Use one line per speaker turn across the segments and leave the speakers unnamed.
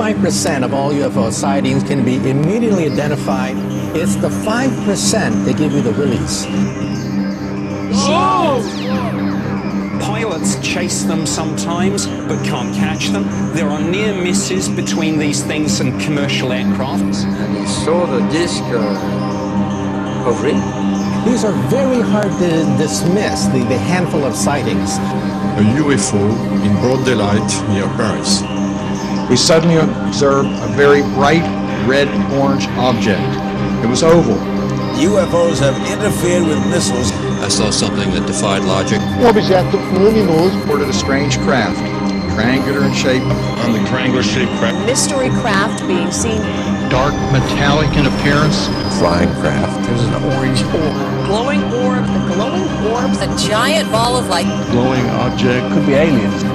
95% of all UFO sightings can be immediately identified. It's the 5% that give you the willies.
Pilots chase them sometimes, but can't catch them. There are near misses between these things and commercial aircraft.
and he saw the disc uh, hovering.
These are very hard to dismiss, the, the handful of sightings.
a UFO in broad daylight near Paris.
We suddenly observed a very bright red-orange object. It was oval.
UFOs have interfered with missiles.
I saw something that defied logic.
Objeto luminoso
Boarded a strange craft, triangular in shape,
On the triangular shaped craft.
mystery craft being seen
dark metallic in appearance.
Flying craft. There's an orange orb.
glowing orb the glowing orbs a giant ball of light
glowing object could be aliens.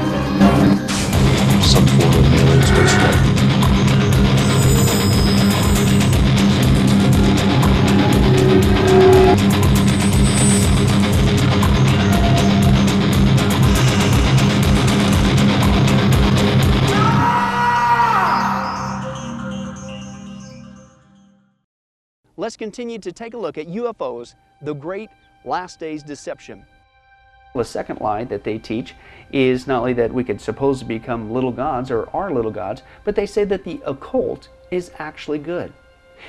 Let's continue to take a look at UFOs, the great last days deception. The second lie that they teach is not only that we could suppose to become little gods or are little gods, but they say that the occult is actually good.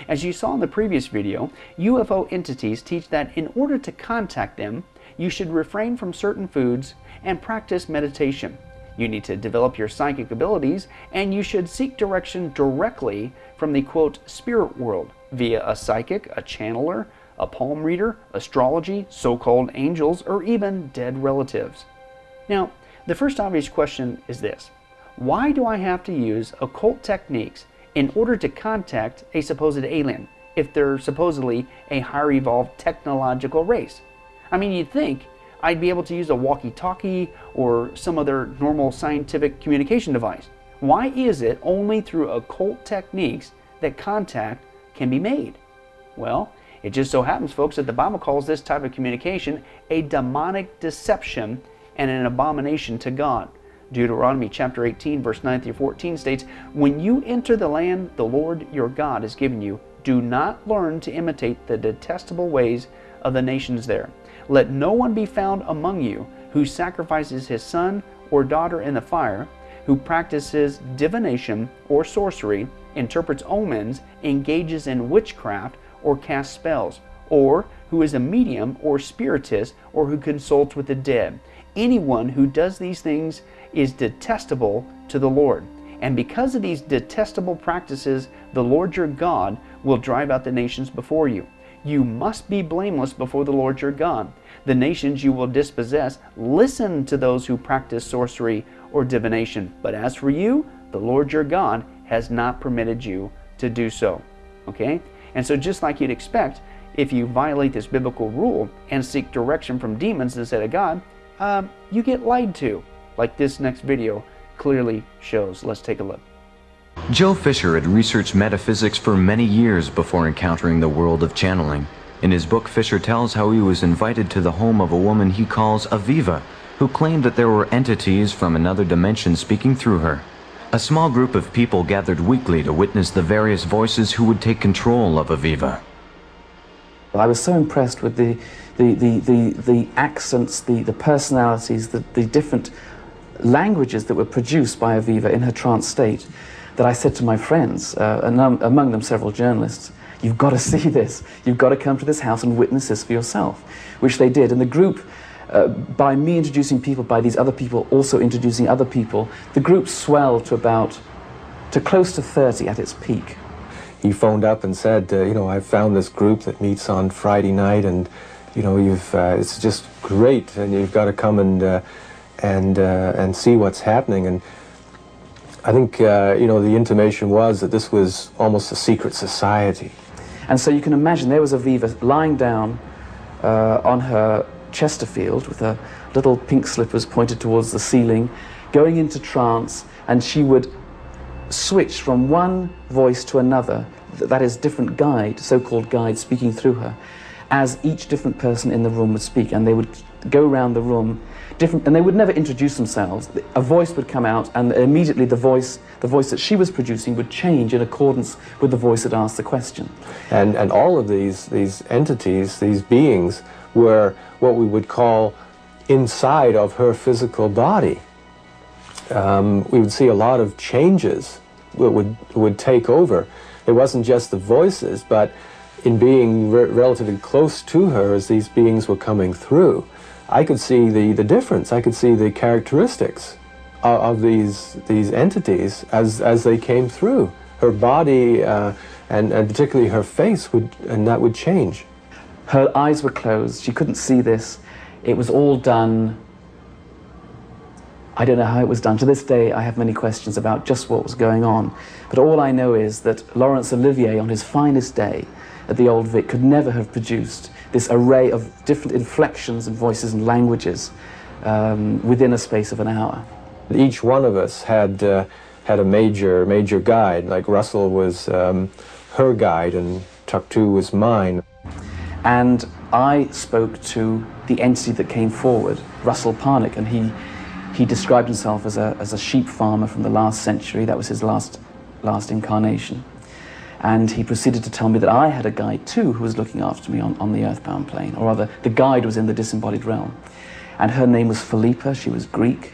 As you saw in the previous video, UFO entities teach that in order to contact them, you should refrain from certain foods and practice meditation. You need to develop your psychic abilities and you should seek direction directly from the quote spirit world via a psychic, a channeler, a palm reader, astrology, so called angels, or even dead relatives. Now, the first obvious question is this Why do I have to use occult techniques in order to contact a supposed alien if they're supposedly a higher evolved technological race? I mean, you'd think I'd be able to use a walkie talkie or some other normal scientific communication device. Why is it only through occult techniques that contact can be made? Well, it just so happens, folks, that the Bible calls this type of communication a demonic deception and an abomination to God. Deuteronomy chapter 18, verse 9 through 14 states, When you enter the land the Lord your God has given you, do not learn to imitate the detestable ways of the nations there. Let no one be found among you who sacrifices his son or daughter in the fire, who practices divination or sorcery, interprets omens, engages in witchcraft, or casts spells, or who is a medium or spiritist, or who consults with the dead. Anyone who does these things is detestable to the Lord. And because of these detestable practices, the Lord your God will drive out the nations before you. You must be blameless before the Lord your God. The nations you will dispossess listen to those who practice sorcery or divination. But as for you, the Lord your God has not permitted you to do so. Okay? And so, just like you'd expect, if you violate this biblical rule and seek direction from demons instead of God, um, you get lied to, like this next video clearly shows. Let's take a look.
Joe Fisher had researched metaphysics for many years before encountering the world of channeling. In his book, Fisher tells how he was invited to the home of a woman he calls Aviva, who claimed that there were entities from another dimension speaking through her. A small group of people gathered weekly to witness the various voices who would take control of Aviva.
I was so impressed with the, the, the, the, the accents, the, the personalities, the, the different languages that were produced by Aviva in her trance state that I said to my friends, uh, um, among them several journalists, you've got to see this. You've got to come to this house and witness this for yourself, which they did. And the group, uh, by me introducing people, by these other people also introducing other people, the group swelled to about, to close to 30 at its peak.
he phoned up and said, uh, you know, I found this group that meets on Friday night, and you know, you've uh, it's just great, and you've got to come and uh, and uh, and see what's happening. And I think uh, you know the intimation was that this was almost a secret society.
And so you can imagine there was Aviva lying down uh, on her Chesterfield with her little pink slippers pointed towards the ceiling, going into trance, and she would switch from one voice to another, that is, different guide, so called guide, speaking through her. as each different person in the room would speak, and they would go around the room different, and they would never introduce themselves. A voice would come out, and immediately the voice, the voice that she was producing, would change in accordance with the voice that asked the question.
And and all of these these entities, these beings, were what we would call inside of her physical body. Um, we would see a lot of changes that would would take over. It wasn't just the voices, but in being re relatively close to her as these beings were coming through. I could see the, the difference. I could see the characteristics of, of these, these entities as, as they came through. Her body uh, and, and particularly her face would, and that would change.
Her eyes were closed. She couldn't see this. It was all done. I don't know how it was done. To this day, I have many questions about just what was going on. But all I know is that Laurence Olivier, on his finest day at the Old Vic, could never have produced this array of different inflections and voices and languages um, within a space of an hour.
Each one of us had, uh, had a major, major guide, like Russell was um, her guide and Tuktu was mine.
And I spoke to the entity that came forward, Russell Parnick, and he, he described himself as a, as a sheep farmer from the last century. That was his last, last incarnation. And he proceeded to tell me that I had a guide too who was looking after me on, on the earthbound plane, or rather, the guide was in the disembodied realm. And her name was Philippa, she was Greek,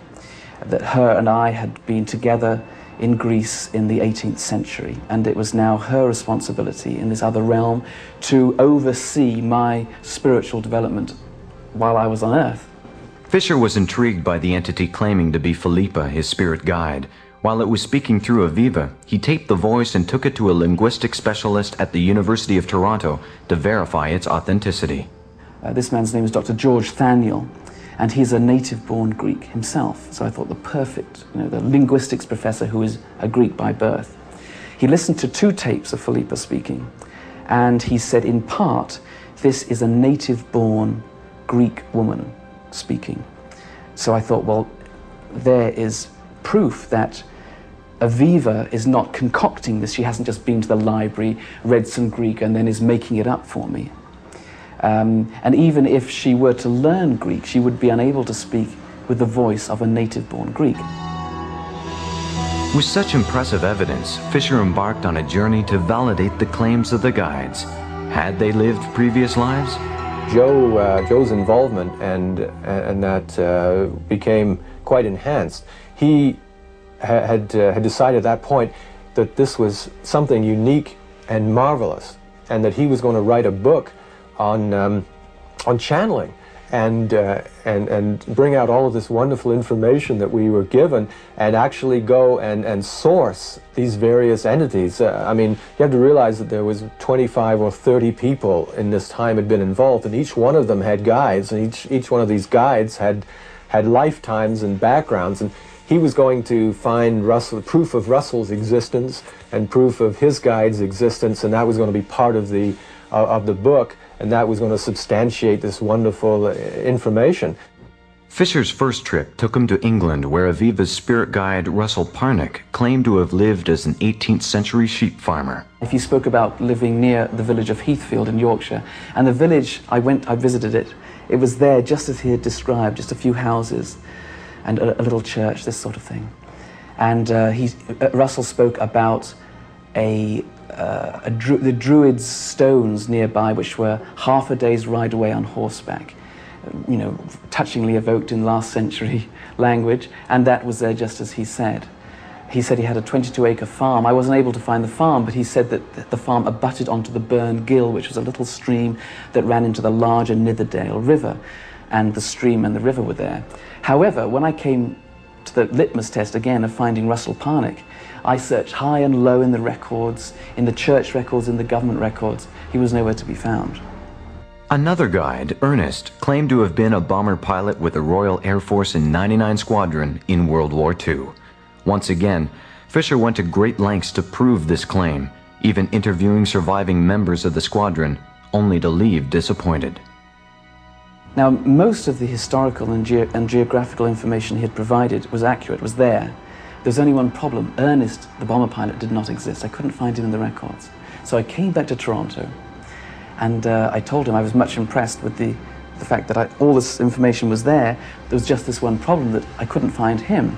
that her and I had been together in Greece in the 18th century, and it was now her responsibility in this other realm to oversee my spiritual development while I was on Earth.
Fisher was intrigued by the entity claiming to be Philippa, his spirit guide. While it was speaking through Aviva, he taped the voice and took it to a linguistic specialist at the University of Toronto to verify its authenticity.
Uh, this man's name is Dr. George Thaniel, and he's a native-born Greek himself. So I thought the perfect, you know, the linguistics professor who is a Greek by birth. He listened to two tapes of Philippa speaking, and he said, in part, this is a native-born Greek woman speaking. So I thought, well, there is proof that Aviva is not concocting this. She hasn't just been to the library, read some Greek, and then is making it up for me. Um, and even if she were to learn Greek, she would be unable to speak with the voice of a native-born Greek.
With such impressive evidence, Fisher embarked on a journey to validate the claims of the guides. Had they lived previous lives?
Joe, uh, Joe's involvement and, and that uh, became quite enhanced. He had, uh, had decided at that point that this was something unique and marvelous, and that he was going to write a book on, um, on channeling and, uh, and, and bring out all of this wonderful information that we were given and actually go and, and source these various entities. Uh, I mean, you have to realize that there was 25 or 30 people in this time had been involved, and each one of them had guides, and each, each one of these guides had, had lifetimes and backgrounds. And he was going to find Russell, proof of Russell's existence and proof of his guide's existence, and that was going to be part of the, uh, of the book, and that was going to substantiate this wonderful uh, information.
Fisher's first trip took him to England, where Aviva's spirit guide, Russell Parnick, claimed to have lived as an 18th century sheep farmer.
If you spoke about living near the village of Heathfield in Yorkshire, and the village, I went, I visited it, it was there just as he had described, just a few houses and a, a little church, this sort of thing. And uh, he, uh, Russell spoke about a, uh, dru the Druids' stones nearby, which were half a day's ride away on horseback. You know, touchingly evoked in last century language, and that was there just as he said. He said he had a 22 acre farm. I wasn't able to find the farm, but he said that the farm abutted onto the Burn Gill, which was a little stream that ran into the larger Nidderdale River, and the stream and the river were there. However, when I came to the litmus test again of finding Russell Parnick, I searched high and low in the records, in the church records, in the government records. He was nowhere to be found.
Another guide, Ernest, claimed to have been a bomber pilot with the Royal Air Force in 99 Squadron in World War II. Once again, Fisher went to great lengths to prove this claim, even interviewing surviving members of the squadron, only to leave disappointed.
Now, most of the historical and, ge and, geographical information he had provided was accurate, was there. There's only one problem. Ernest, the bomber pilot, did not exist. I couldn't find him in the records. So I came back to Toronto And uh, I told him I was much impressed with the, the fact that I, all this information was there. There was just this one problem that I couldn't find him.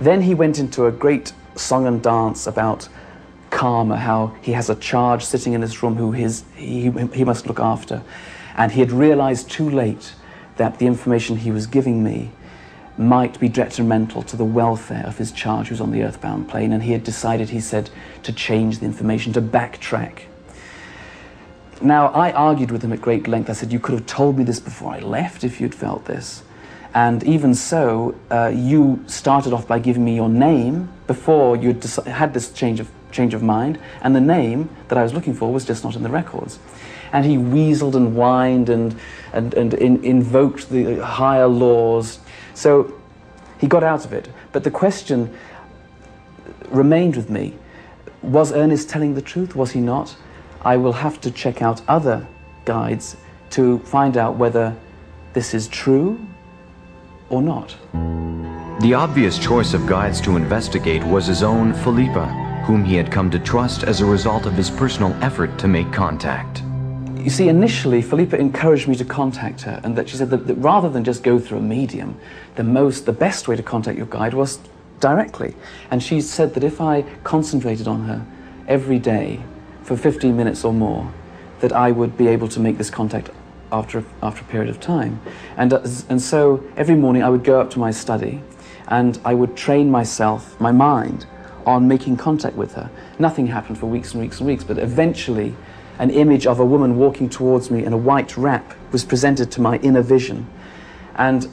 Then he went into a great song and dance about karma, how he has a charge sitting in his room who his, he, he must look after. And he had realized too late that the information he was giving me might be detrimental to the welfare of his charge who's on the earthbound plane. And he had decided, he said, to change the information, to backtrack. Now, I argued with him at great length. I said, You could have told me this before I left if you'd felt this. And even so, uh, you started off by giving me your name before you had this change of, change of mind, and the name that I was looking for was just not in the records. And he weaseled and whined and, and, and in, invoked the higher laws. So he got out of it. But the question remained with me was Ernest telling the truth? Was he not? I will have to check out other guides to find out whether this is true or not.
The obvious choice of guides to investigate was his own Philippa, whom he had come to trust as a result of his personal effort to make contact.
You see, initially, Philippa encouraged me to contact her, and that she said that, that, rather than just go through a medium, the most, the best way to contact your guide was directly. And she said that if I concentrated on her every day for 15 minutes or more, that I would be able to make this contact after, after a period of time. And, uh, and so every morning I would go up to my study and I would train myself, my mind, on making contact with her. Nothing happened for weeks and weeks and weeks, but eventually an image of a woman walking towards me in a white wrap was presented to my inner vision. And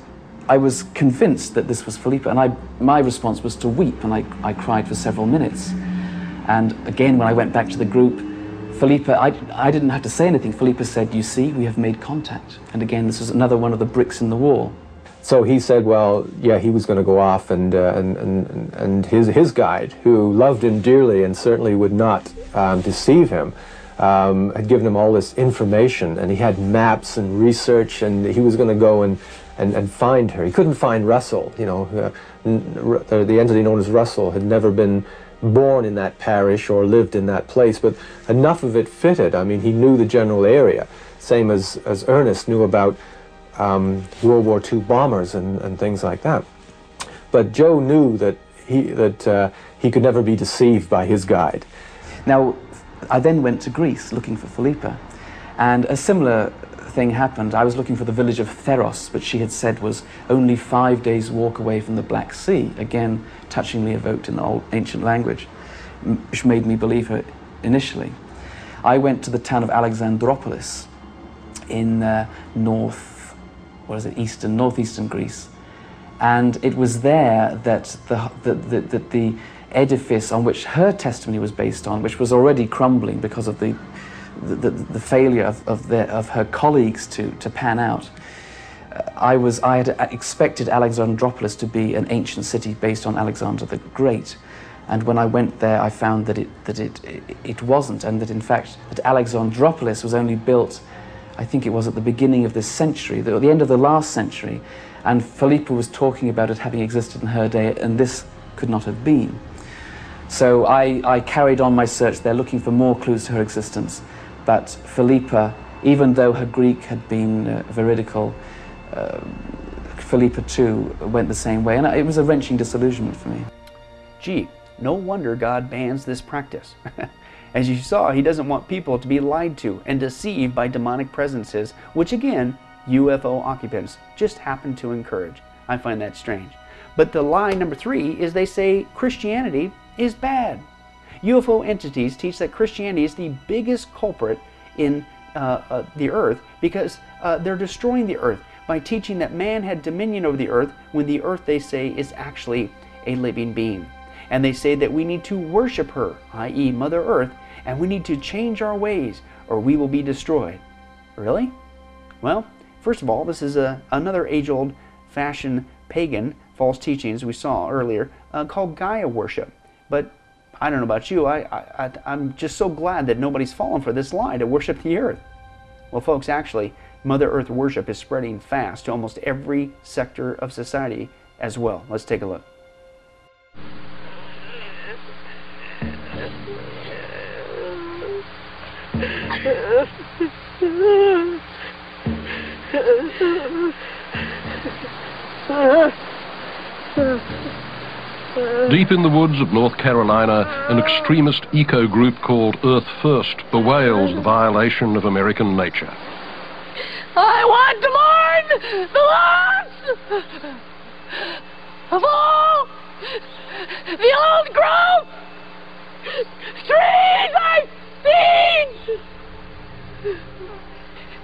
I was convinced that this was Philippa, and I, my response was to weep, and I, I cried for several minutes. And again, when I went back to the group, Philippa, I, I didn't have to say anything. Philippa said, You see, we have made contact. And again, this was another one of the bricks in the wall.
So he said, well, yeah, he was going to go off, and, uh, and, and, and his, his guide, who loved him dearly and certainly would not um, deceive him, um, had given him all this information, and he had maps and research, and he was going to go and, and, and find her. He couldn't find Russell, you know, uh, the entity known as Russell had never been born in that parish or lived in that place, but enough of it fitted. I mean, he knew the general area, same as, as Ernest knew about um, World War II bombers and, and things like that. But Joe knew that he, that, uh, he could never be deceived by his guide.
Now, I then went to Greece looking for Philippa, and a similar thing happened. I was looking for the village of Theros, which she had said was only five days' walk away from the Black Sea, again touchingly evoked in the old ancient language, which made me believe her initially. I went to the town of Alexandroupolis in uh, north, what is it, eastern, northeastern Greece. And it was there that the, the, the, the, the edifice on which her testimony was based on, which was already crumbling because of the the, the, the failure of, of, their, of her colleagues to, to pan out. Uh, I, was, I had expected Alexandroupolis to be an ancient city based on Alexander the Great. And when I went there, I found that it, that it, it wasn't, and that in fact, that Alexandroupolis was only built, I think it was at the beginning of this century, at the end of the last century, and Philippa was talking about it having existed in her day, and this could not have been. So I, I carried on my search there, looking for more clues to her existence. But Philippa, even though her Greek had been uh, veridical, uh, Philippa too went the same way, and it was a wrenching disillusionment for me.
Gee, no wonder God bans this practice. As you saw, he doesn't want people to be lied to and deceived by demonic presences, which again, UFO occupants just happen to encourage. I find that strange. But the lie number three is they say Christianity is bad. UFO entities teach that Christianity is the biggest culprit in uh, uh, the earth because uh, they're destroying the earth by teaching that man had dominion over the earth when the earth, they say, is actually a living being. And they say that we need to worship her, i.e., Mother Earth, and we need to change our ways or we will be destroyed. Really? Well, first of all, this is a, another age old fashion pagan false teachings we saw earlier uh, called Gaia worship. But I don't know about you, I, I, I'm just so glad that nobody's fallen for this lie to worship the earth. Well, folks, actually, Mother Earth worship is spreading fast to almost every sector of society as well. Let's take a look.
Deep in the woods of North Carolina, an extremist eco group called Earth First bewails the violation of American nature.
I want to mourn the loss of all the old growth trees I've seen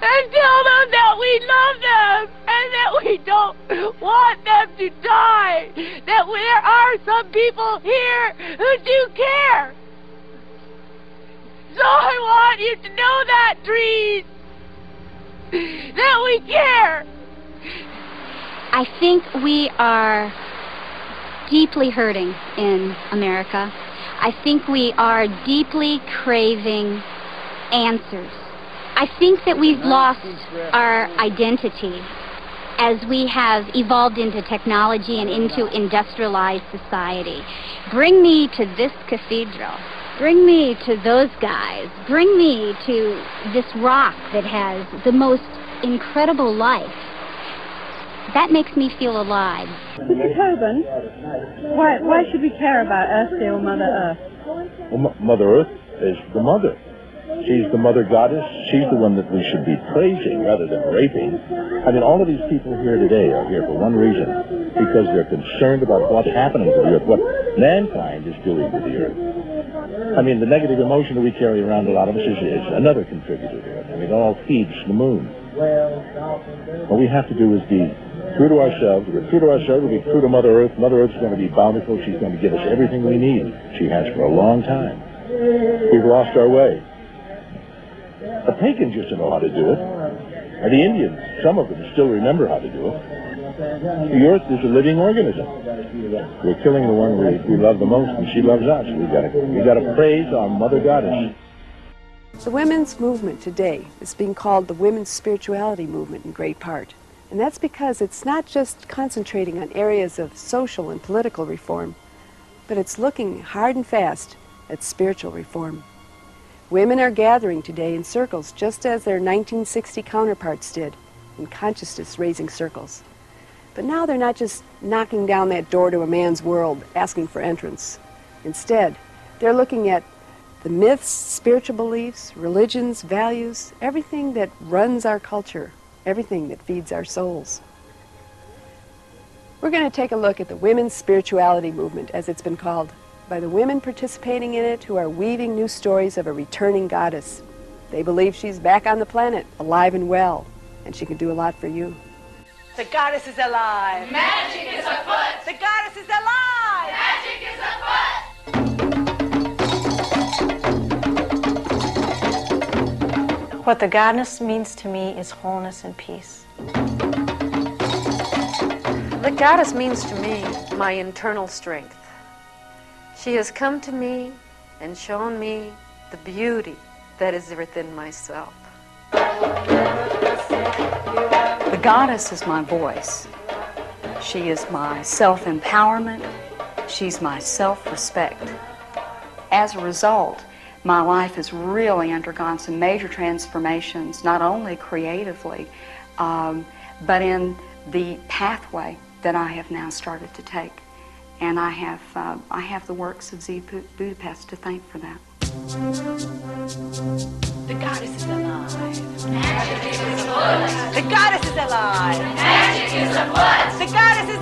and tell them that we love them and that we don't want them to die. That there are some people here who do care. So I want you to know that, trees, that we care.
I think we are deeply hurting in America. I think we are deeply craving answers. I think that we've lost our identity as we have evolved into technology and into industrialized society. Bring me to this cathedral. Bring me to those guys. Bring me to this rock that has the most incredible life. That makes me feel alive.
Mr. Tobin, why, why should we care about Earth Day or Mother Earth?
Well, Mother Earth is the mother. She's the mother goddess. She's the one that we should be praising rather than raping. I mean, all of these people here today are here for one reason, because they're concerned about what's happening to the earth, what mankind is doing to the earth. I mean, the negative emotion that we carry around, a lot of us, is, is another contributor to it. I mean, it all feeds the moon. What we have to do is be true to ourselves. We're true to ourselves, we'll be true to Mother Earth. Mother Earth's going to be bountiful. She's going to give us everything we need. She has for a long time. We've lost our way. The pagans used to know how to do it. And the Indians, some of them still remember how to do it. The earth is a living organism. We're killing the one we, we love the most, and she loves us. We've got we've got to praise our Mother Goddess.
The women's movement today is being called the women's spirituality movement in great part. And that's because it's not just concentrating on areas of social and political reform, but it's looking hard and fast at spiritual reform. Women are gathering today in circles just as their 1960 counterparts did, in consciousness raising circles. But now they're not just knocking down that door to a man's world asking for entrance. Instead, they're looking at the myths, spiritual beliefs, religions, values, everything that runs our culture, everything that feeds our souls. We're going to take a look at the women's spirituality movement, as it's been called, by the women participating in it who are weaving new stories of a returning goddess. They believe she's back on the planet, alive and well, and she can do a lot for you.
The goddess is alive.
Magic is afoot.
The goddess is alive.
Magic is afoot.
What the goddess means to me is wholeness and peace.
The goddess means to me my internal strength. She has come to me and shown me the beauty that is within myself.
The goddess is my voice. She is my self empowerment. She's my self respect. As a result, my life has really undergone some major transformations, not only creatively, um, but in the pathway that I have now started to take. And I have, uh, I have the works of Z Budapest to thank for that.
The goddess is alive.
Magic is afoot.
The goddess is alive.
Magic is afoot.
The goddess is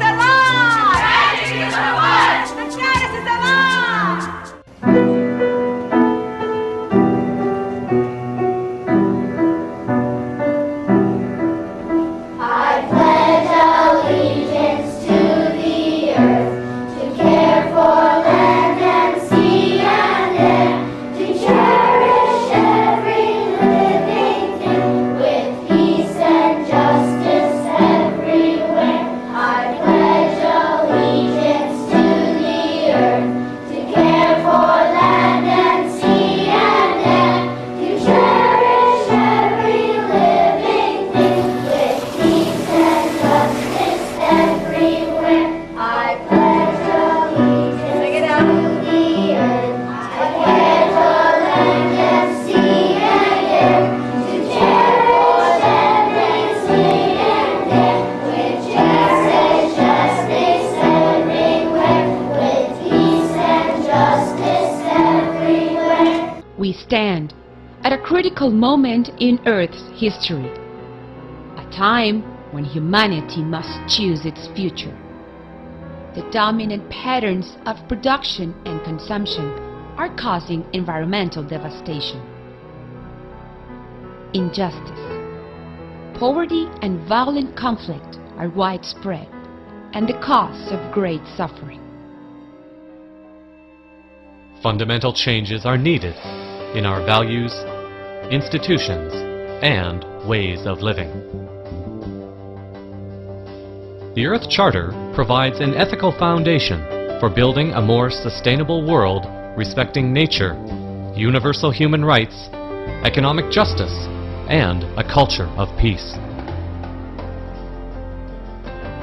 critical moment in Earth's history, a time when humanity must choose its future. The dominant patterns of production and consumption are causing environmental devastation. Injustice, poverty, and violent conflict are widespread and the cause of great suffering.
Fundamental changes are needed in our values, institutions, and ways of living. The Earth Charter provides an ethical foundation for building a more sustainable world respecting nature, universal human rights, economic justice, and a culture of peace.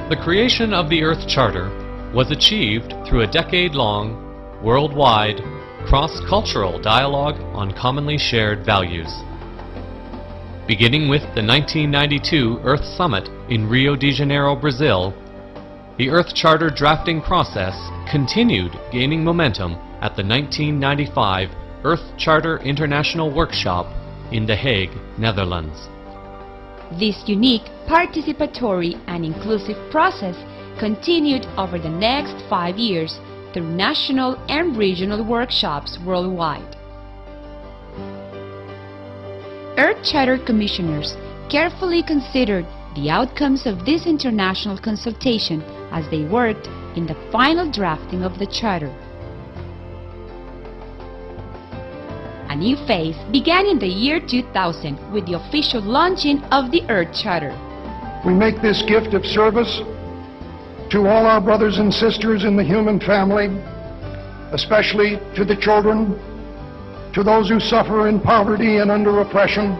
The creation of the Earth Charter was achieved through a decade-long, worldwide, cross-cultural dialogue on commonly shared values. Beginning with the 1992 Earth Summit in Rio de Janeiro, Brazil, the Earth Charter drafting process continued gaining momentum at the 1995 Earth Charter International Workshop in The Hague, Netherlands.
This unique, participatory, and inclusive process continued over the next five years through national and regional workshops worldwide. Earth Charter Commissioners carefully considered the outcomes of this international consultation as they worked in the final drafting of the Charter. A new phase began in the year 2000 with the official launching of the Earth Charter.
We make this gift of service to all our brothers and sisters in the human family, especially to the children, to those who suffer in poverty and under oppression,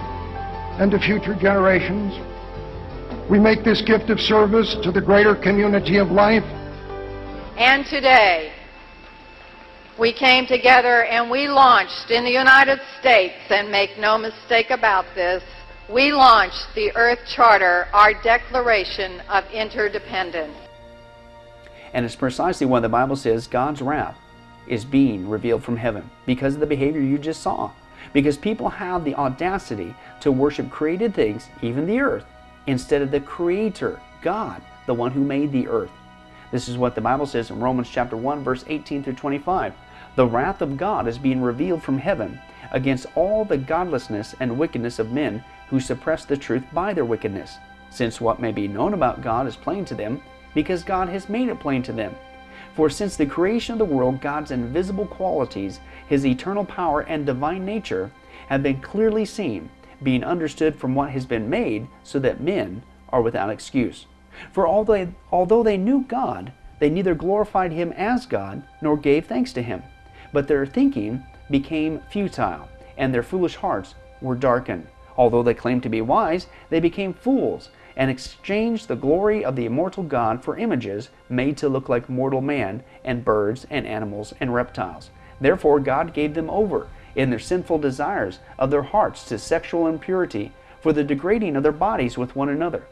and to future generations. We make this gift of service to the greater community of life.
And today, we came together and we launched in the United States, and make no mistake about this, we launched the Earth Charter, our Declaration of Interdependence.
And it's precisely why the Bible says God's wrath is being revealed from heaven because of the behavior you just saw. Because people have the audacity to worship created things, even the earth, instead of the Creator, God, the one who made the earth. This is what the Bible says in Romans chapter 1, verse 18 through 25. The wrath of God is being revealed from heaven against all the godlessness and wickedness of men who suppress the truth by their wickedness, since what may be known about God is plain to them, because God has made it plain to them. For since the creation of the world, God's invisible qualities, His eternal power and divine nature, have been clearly seen, being understood from what has been made, so that men are without excuse. For although they, although they knew God, they neither glorified Him as God nor gave thanks to Him. But their thinking became futile, and their foolish hearts were darkened. Although they claimed to be wise, they became fools and exchanged the glory of the immortal God for images made to look like mortal man and birds and animals and reptiles. Therefore, God gave them over in their sinful desires of their hearts to sexual impurity for the degrading of their bodies with one another.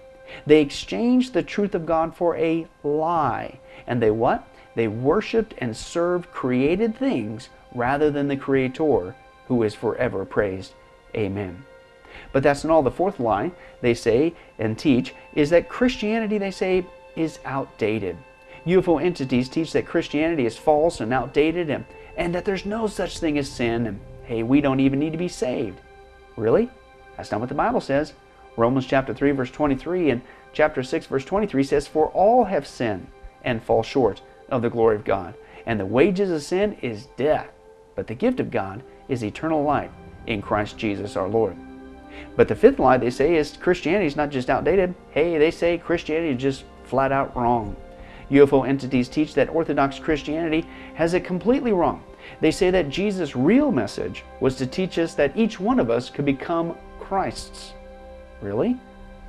They exchanged the truth of God for a lie. And they what? They worshiped and served created things rather than the Creator, who is forever praised. Amen. But that's not all. The fourth lie they say and teach is that Christianity, they say, is outdated. UFO entities teach that Christianity is false and outdated and, and that there's no such thing as sin and hey, we don't even need to be saved. Really? That's not what the Bible says. Romans chapter 3 verse 23 and chapter 6 verse 23 says, For all have sinned and fall short of the glory of God. And the wages of sin is death, but the gift of God is eternal life in Christ Jesus our Lord. But the fifth lie they say is Christianity is not just outdated. Hey, they say Christianity is just flat out wrong. UFO entities teach that Orthodox Christianity has it completely wrong. They say that Jesus' real message was to teach us that each one of us could become Christ's. Really?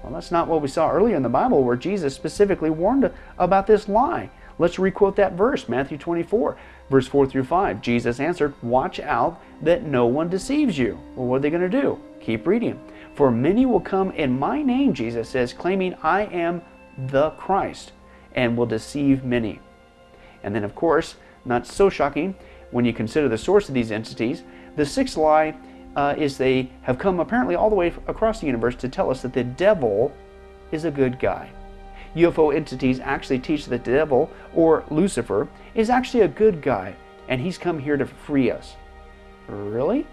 Well, that's not what we saw earlier in the Bible where Jesus specifically warned about this lie. Let's requote that verse, Matthew 24, verse 4 through 5. Jesus answered, Watch out that no one deceives you. Well, what are they going to do? Keep reading. For many will come in my name, Jesus says, claiming I am the Christ, and will deceive many. And then, of course, not so shocking when you consider the source of these entities, the sixth lie uh, is they have come apparently all the way across the universe to tell us that the devil is a good guy. UFO entities actually teach that the devil, or Lucifer, is actually a good guy, and he's come here to free us. Really?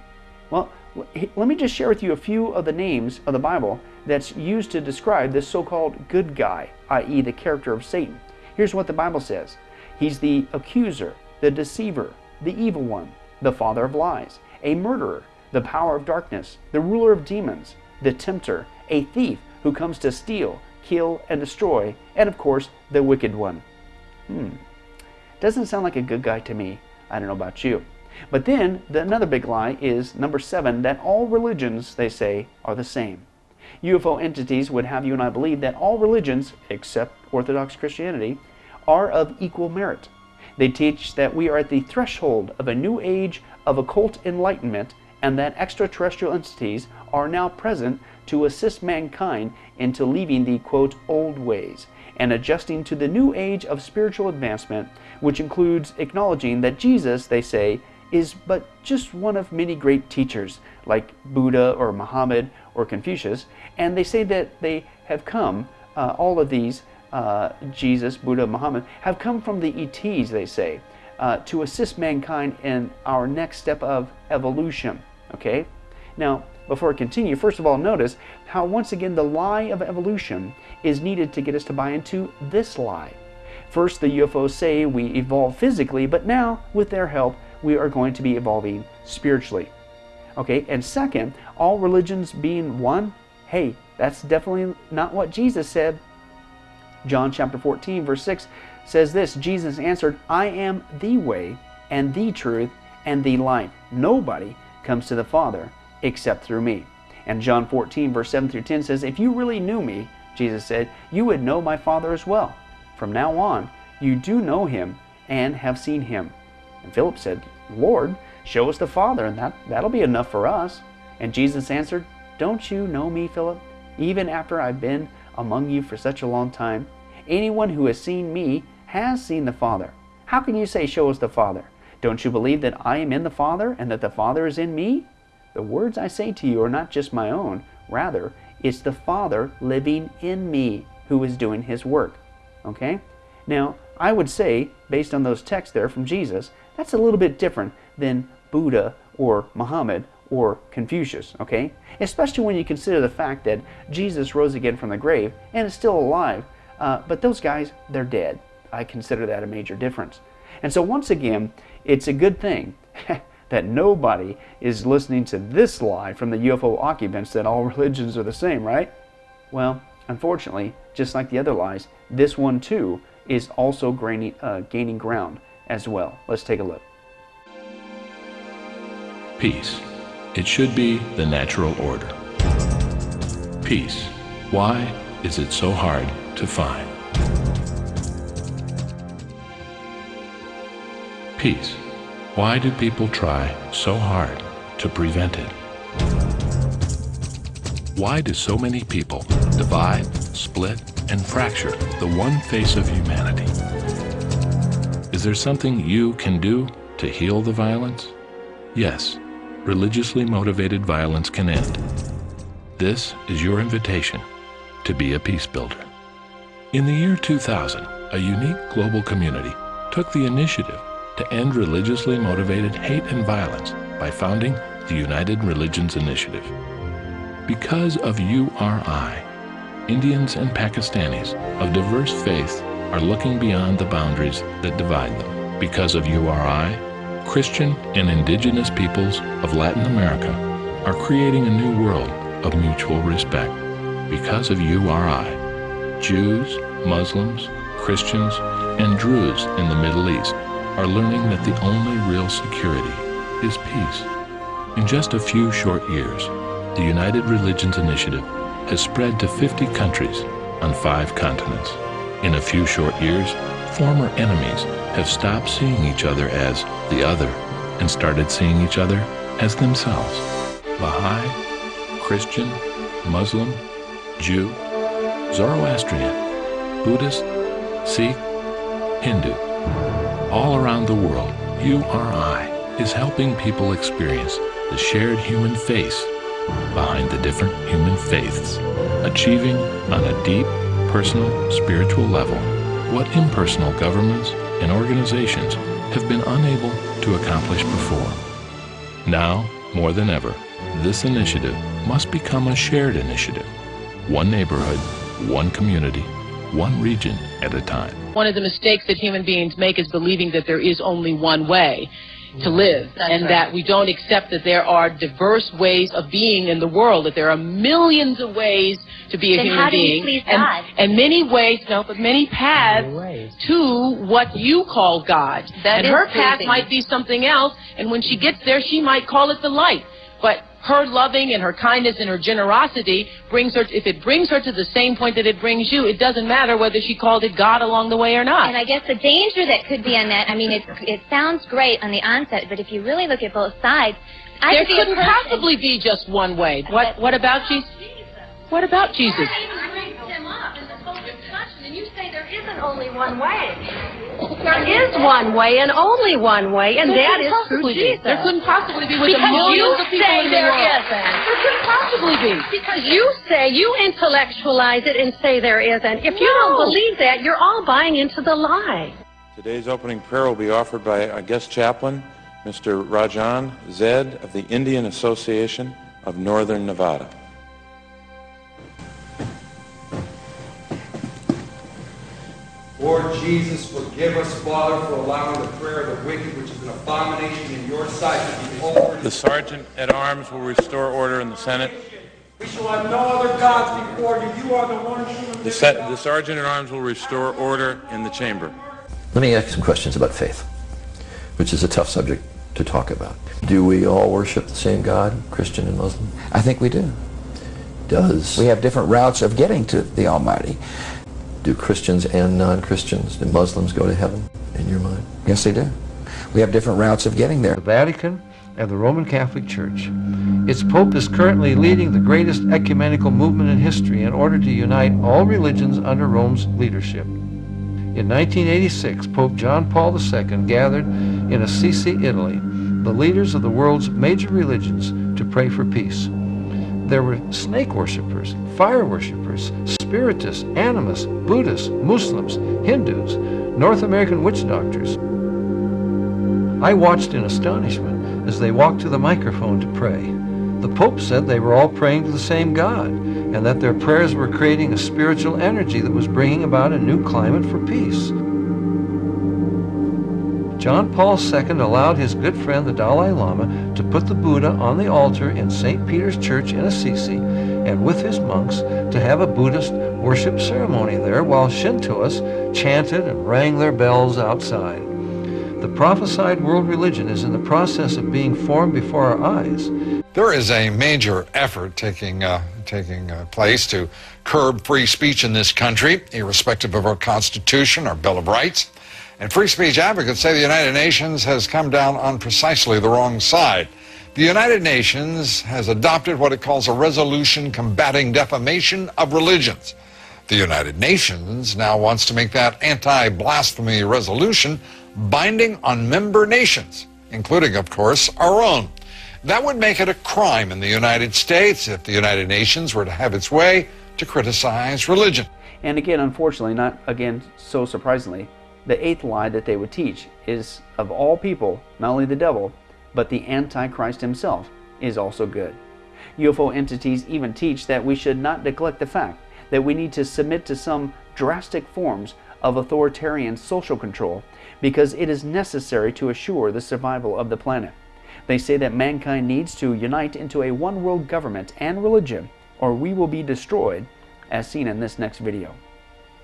Well, let me just share with you a few of the names of the Bible that's used to describe this so called good guy, i.e., the character of Satan. Here's what the Bible says He's the accuser, the deceiver, the evil one, the father of lies, a murderer, the power of darkness, the ruler of demons, the tempter, a thief who comes to steal, kill, and destroy, and of course, the wicked one. Hmm. Doesn't sound like a good guy to me. I don't know about you. But then, the, another big lie is number seven that all religions, they say, are the same. UFO entities would have you and I believe that all religions, except Orthodox Christianity, are of equal merit. They teach that we are at the threshold of a new age of occult enlightenment and that extraterrestrial entities are now present to assist mankind into leaving the quote old ways and adjusting to the new age of spiritual advancement, which includes acknowledging that Jesus, they say, is but just one of many great teachers like Buddha or Muhammad or Confucius, and they say that they have come, uh, all of these, uh, Jesus, Buddha, Muhammad, have come from the ETs, they say, uh, to assist mankind in our next step of evolution. Okay? Now, before I continue, first of all, notice how once again the lie of evolution is needed to get us to buy into this lie. First, the UFOs say we evolve physically, but now, with their help, we are going to be evolving spiritually. Okay, and second, all religions being one, hey, that's definitely not what Jesus said. John chapter 14, verse 6 says this Jesus answered, I am the way and the truth and the life. Nobody comes to the Father except through me. And John 14, verse 7 through 10 says, If you really knew me, Jesus said, you would know my Father as well. From now on, you do know him and have seen him. And Philip said, Lord, show us the Father, and that, that'll be enough for us. And Jesus answered, Don't you know me, Philip? Even after I've been among you for such a long time, anyone who has seen me has seen the Father. How can you say, Show us the Father? Don't you believe that I am in the Father and that the Father is in me? The words I say to you are not just my own, rather, it's the Father living in me who is doing his work. Okay? Now, I would say, based on those texts there from Jesus, that's a little bit different than Buddha or Muhammad or Confucius, okay? Especially when you consider the fact that Jesus rose again from the grave and is still alive, uh, but those guys, they're dead. I consider that a major difference. And so, once again, it's a good thing that nobody is listening to this lie from the UFO occupants that all religions are the same, right? Well, unfortunately, just like the other lies, this one too is also gaining, uh, gaining ground as well. Let's take a look.
Peace. It should be the natural order. Peace. Why is it so hard to find? Peace. Why do people try so hard to prevent it? Why do so many people divide, split, and fracture the one face of humanity? Is there something you can do to heal the violence? Yes, religiously motivated violence can end. This is your invitation to be a peace builder. In the year 2000, a unique global community took the initiative to end religiously motivated hate and violence by founding the United Religions Initiative. Because of URI, Indians and Pakistanis of diverse faiths are looking beyond the boundaries that divide them. Because of URI, Christian and indigenous peoples of Latin America are creating a new world of mutual respect. Because of URI, Jews, Muslims, Christians, and Druze in the Middle East are learning that the only real security is peace. In just a few short years, the United Religions Initiative has spread to 50 countries on five continents. In a few short years, former enemies have stopped seeing each other as the other and started seeing each other as themselves. Baha'i, Christian, Muslim, Jew, Zoroastrian, Buddhist, Sikh, Hindu. All around the world, URI is helping people experience the shared human face behind the different human faiths, achieving on a deep, personal, spiritual level what impersonal governments and organizations have been unable to accomplish before. Now, more than ever, this initiative must become a shared initiative. One neighborhood, one community, one region at a time.
One of the mistakes that human beings make is believing that there is only one way to live
That's
and
right.
that we don't accept that there are diverse ways of being in the world, that there are millions of ways to be a
Then
human
how do you
being.
please
and,
God?
and many ways, no, but many paths to what you call God.
That
and
is
her path
pleasing.
might be something else, and when she gets there, she might call it the light. But her loving and her kindness and her generosity brings her, if it brings her to the same point that it brings you, it doesn't matter whether she called it God along the way or not.
And I guess the danger that could be in that, I mean, it, it sounds great on the onset, but if you really look at both sides, I
there
could
couldn't possibly be just one way. What what about Jesus? What about Jesus?
And you say there isn't only one way. There is one way and only one way, and
There
that through
possibly.
Jesus.
There couldn't possibly be with the
because
millions
you
of people
say
in the
there
world.
isn't.
There couldn't possibly be.
Because you say, you intellectualize it and say there isn't. If you don't believe that, you're all buying into the lie.
Today's opening prayer will be offered by our guest chaplain, Mr. Rajan Zed of the Indian Association of Northern Nevada.
Lord Jesus, forgive us, Father, for allowing the prayer of the wicked, which is an abomination in your sight, to be offered.
The Sergeant at Arms will restore order in the Senate.
We shall have no other gods before you. You are the one true
The, se-
God.
the Sergeant at Arms will restore order in the chamber.
Let me ask some questions about faith, which is a tough subject to talk about. Do we all worship the same God, Christian and Muslim?
I think we do.
Does
We have different routes of getting to the Almighty.
Do Christians and non-Christians, do Muslims go to heaven in your mind?
Yes, they do. We have different routes of getting there.
the Vatican, and the Roman Catholic Church. Its Pope is currently leading the greatest ecumenical movement in history in order to unite all religions under Rome's leadership. In 1986, Pope John Paul II gathered in Assisi, Italy, the leaders of the world's major religions to pray for peace. There were snake worshippers, fire worshippers, spiritists, animists, Buddhists, Muslims, Hindus, North American witch doctors. I watched in astonishment as they walked to the microphone to pray. The Pope said they were all praying to the same God and that their prayers were creating a spiritual energy that was bringing about a new climate for peace. John Paul II allowed his good friend the Dalai Lama to put the Buddha on the altar in St. Peter's Church in Assisi and with his monks to have a Buddhist worship ceremony there while Shintoists chanted and rang their bells outside. The prophesied world religion is in the process of being formed before our eyes.
There is a major effort taking uh, taking uh, place to curb free speech in this country, irrespective of our Constitution, our Bill of Rights. And free speech advocates say the United Nations has come down on precisely the wrong side. The United Nations has adopted what it calls a resolution combating defamation of religions. The United Nations now wants to make that anti-blasphemy resolution binding on member nations, including, of course, our own. That would make it a crime in the United States if the United Nations were to have its way to criticize religion.
And again, unfortunately, not again so surprisingly, the eighth lie that they would teach is of all people, not only the devil, but the Antichrist himself is also good. UFO entities even teach that we should not neglect the fact that we need to submit to some drastic forms of authoritarian social control because it is necessary to assure the survival of the planet. They say that mankind needs to unite into a one world government and religion, or we will be destroyed, as seen in this next video.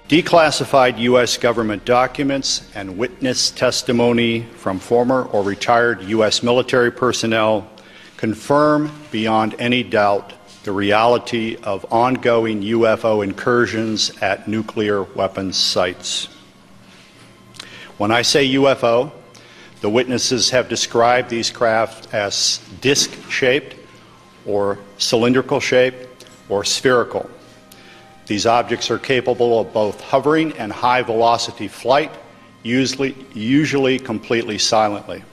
Declassified U.S. government documents and witness testimony from former or retired U.S. military personnel confirm beyond any doubt the reality of ongoing UFO incursions at nuclear weapons sites. When I say UFO, the witnesses have described these craft as disc shaped, or cylindrical shaped, or spherical. These objects are capable of both hovering and high velocity flight, usually, usually completely silently.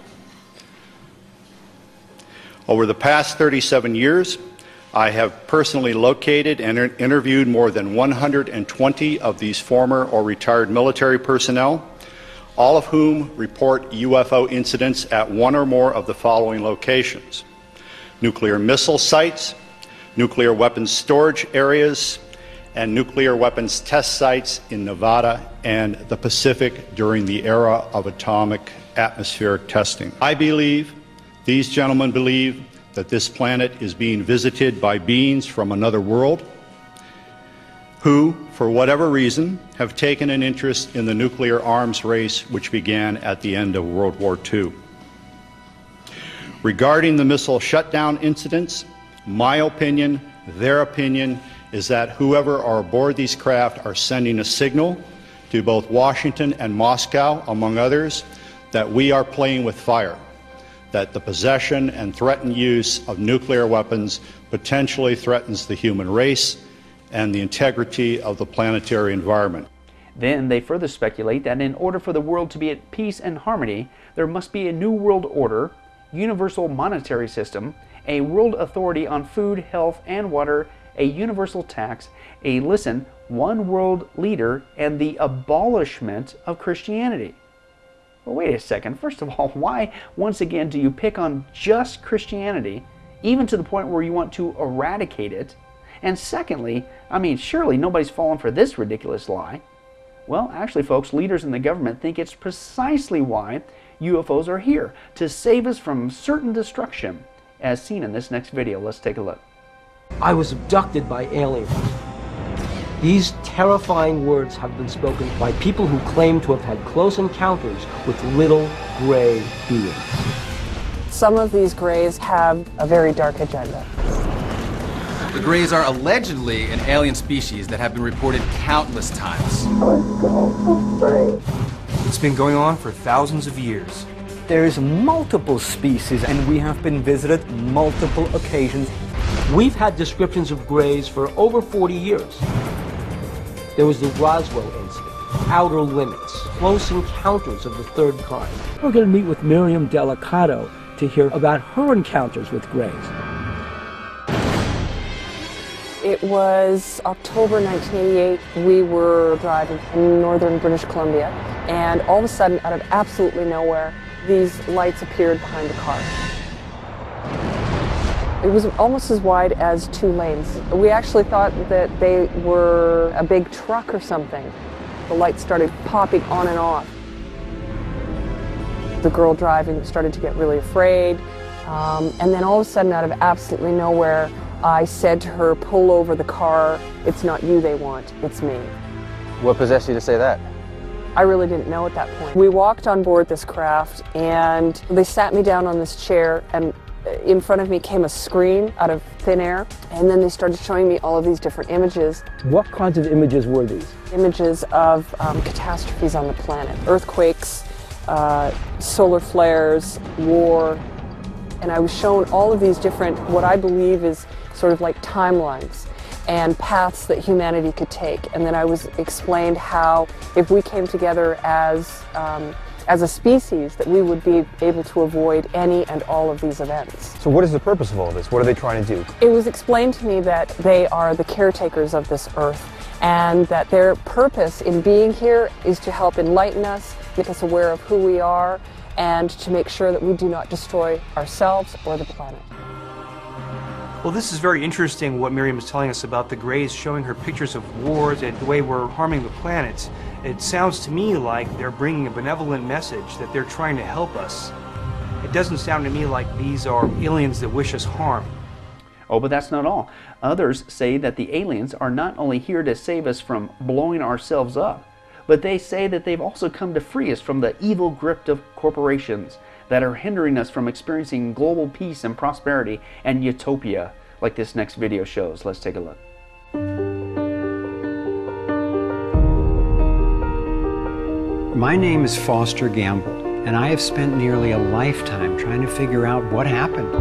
Over the past 37 years, I have personally located and interviewed more than 120 of these former or retired military personnel, all of whom report UFO incidents at one or more of the following locations nuclear missile sites, nuclear weapons storage areas, and nuclear weapons test sites in Nevada and the Pacific during the era of atomic atmospheric testing. I believe, these gentlemen believe, that this planet is being visited by beings from another world who, for whatever reason, have taken an interest in the nuclear arms race which began at the end of World War II. Regarding the missile shutdown incidents, my opinion, their opinion, is that whoever are aboard these craft are sending a signal to both Washington and Moscow, among others, that we are playing with fire, that the possession and threatened use of nuclear weapons potentially threatens the human race and the integrity of the planetary environment.
Then they further speculate that in order for the world to be at peace and harmony, there must be a new world order, universal monetary system, a world authority on food, health, and water, a universal tax, a listen, one world leader, and the abolishment of Christianity. Well, wait a second. First of all, why, once again, do you pick on just Christianity, even to the point where you want to eradicate it? And secondly, I mean, surely nobody's fallen for this ridiculous lie. Well, actually, folks, leaders in the government think it's precisely why UFOs are here to save us from certain destruction, as seen in this next video. Let's take a look.
I was abducted by aliens. These terrifying words have been spoken by people who claim to have had close encounters with little gray beings.
Some of these grays have a very dark agenda.
The Greys are allegedly an alien species that have been reported countless times.
It's been going on for thousands of years.
There's multiple species, and we have been visited multiple occasions.
We've had descriptions of Greys for over 40 years. There was the Roswell incident, outer limits, close encounters of the third kind.
We're going to meet with Miriam Delicado to hear about her encounters with grays. It was October 1988. We were driving in northern British Columbia, and all of a sudden, out of absolutely nowhere, these lights appeared behind the car. It was almost as wide as two lanes. We actually thought that they were a big truck or something. The lights started popping on and off. The girl driving started to get really afraid. Um, and then all of a sudden, out of absolutely nowhere, I said to her, pull over the car. It's not you they want, it's me.
What possessed you to say that?
I really didn't know at that point. We walked on board this craft and they sat me down on this chair and in front of me came a screen out of thin air and then they started showing me all of these different images. What kinds of images were these? Images of um, catastrophes on the planet, earthquakes, uh, solar flares, war, and I was shown all of these different, what I believe is sort of like timelines and paths that humanity could take. And then I was explained how if we came together as um, as a species that we would be able to avoid any and all of these events.
So what is the purpose of all this? What are they trying to do?
It was explained to me that they are the caretakers of this earth and that their purpose in being here is to help enlighten us, make us aware of who we are, and to make sure that we do not destroy ourselves or the planet.
Well, this is very interesting what Miriam is telling us about the Greys showing her pictures of wars and the way we're harming the planet. It sounds to me like they're bringing a benevolent message that they're trying to help us. It doesn't sound to me like these are aliens that wish us harm.
Oh, but that's not all. Others say that the aliens are not only here to save us from blowing ourselves up, but they say that they've also come to free us from the evil grip of corporations that are hindering us from experiencing global peace and prosperity and utopia, like this next video shows. Let's take a look.
My name is Foster Gamble, and I have spent nearly a lifetime trying to figure out what happened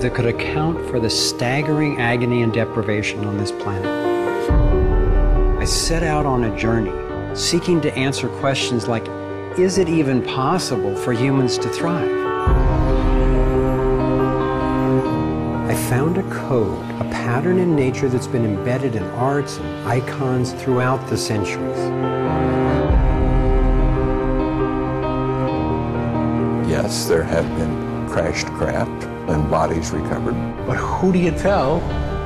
that could account for the staggering agony and deprivation on this planet. I set out on a journey seeking to answer questions like is it even possible for humans to thrive? I found a code, a pattern in nature that's been embedded in arts and icons throughout the centuries.
Yes, there have been crashed craft and bodies recovered.
But who do you tell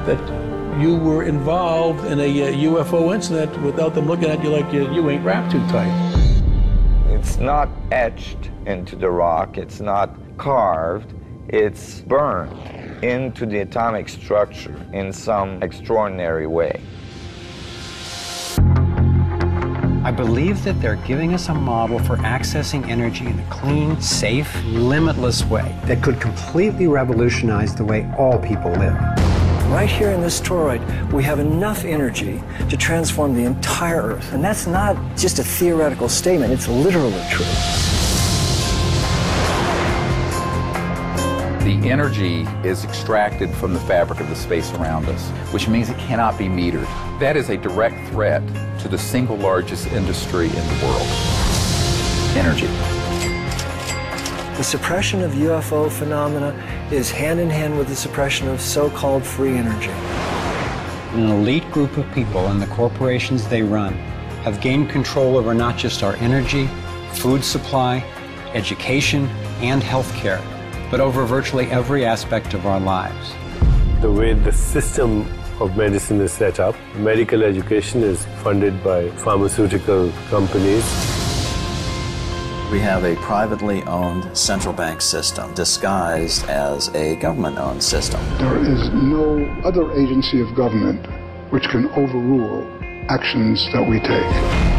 that you were involved in a uh, UFO incident without them looking at you like you, you ain't wrapped too tight?
It's not etched into the rock, it's not carved, it's burned into the atomic structure in some extraordinary way.
I believe that they're giving us a model for accessing energy in a clean, safe, limitless way that could completely revolutionize the way all people live.
Right here in this toroid, we have enough energy to transform the entire Earth. And that's not just a theoretical statement, it's literally true.
The energy is extracted from the fabric of the space around us, which means it cannot be metered. That is a direct threat to the single largest industry in the world energy.
The suppression of UFO phenomena is hand in hand with the suppression of so called free energy.
An elite group of people and the corporations they run have gained control over not just our energy, food supply, education, and health care, but over virtually every aspect of our lives.
The way the system of medicine is set up, medical education is funded by pharmaceutical companies.
We have a privately owned central bank system disguised as a government owned system.
There is no other agency of government which can overrule actions that we take.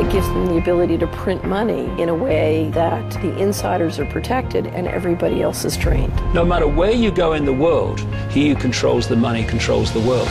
It gives them the ability to print money in a way that the insiders are protected and everybody else is trained.
No matter where you go in the world, he who controls the money controls the world.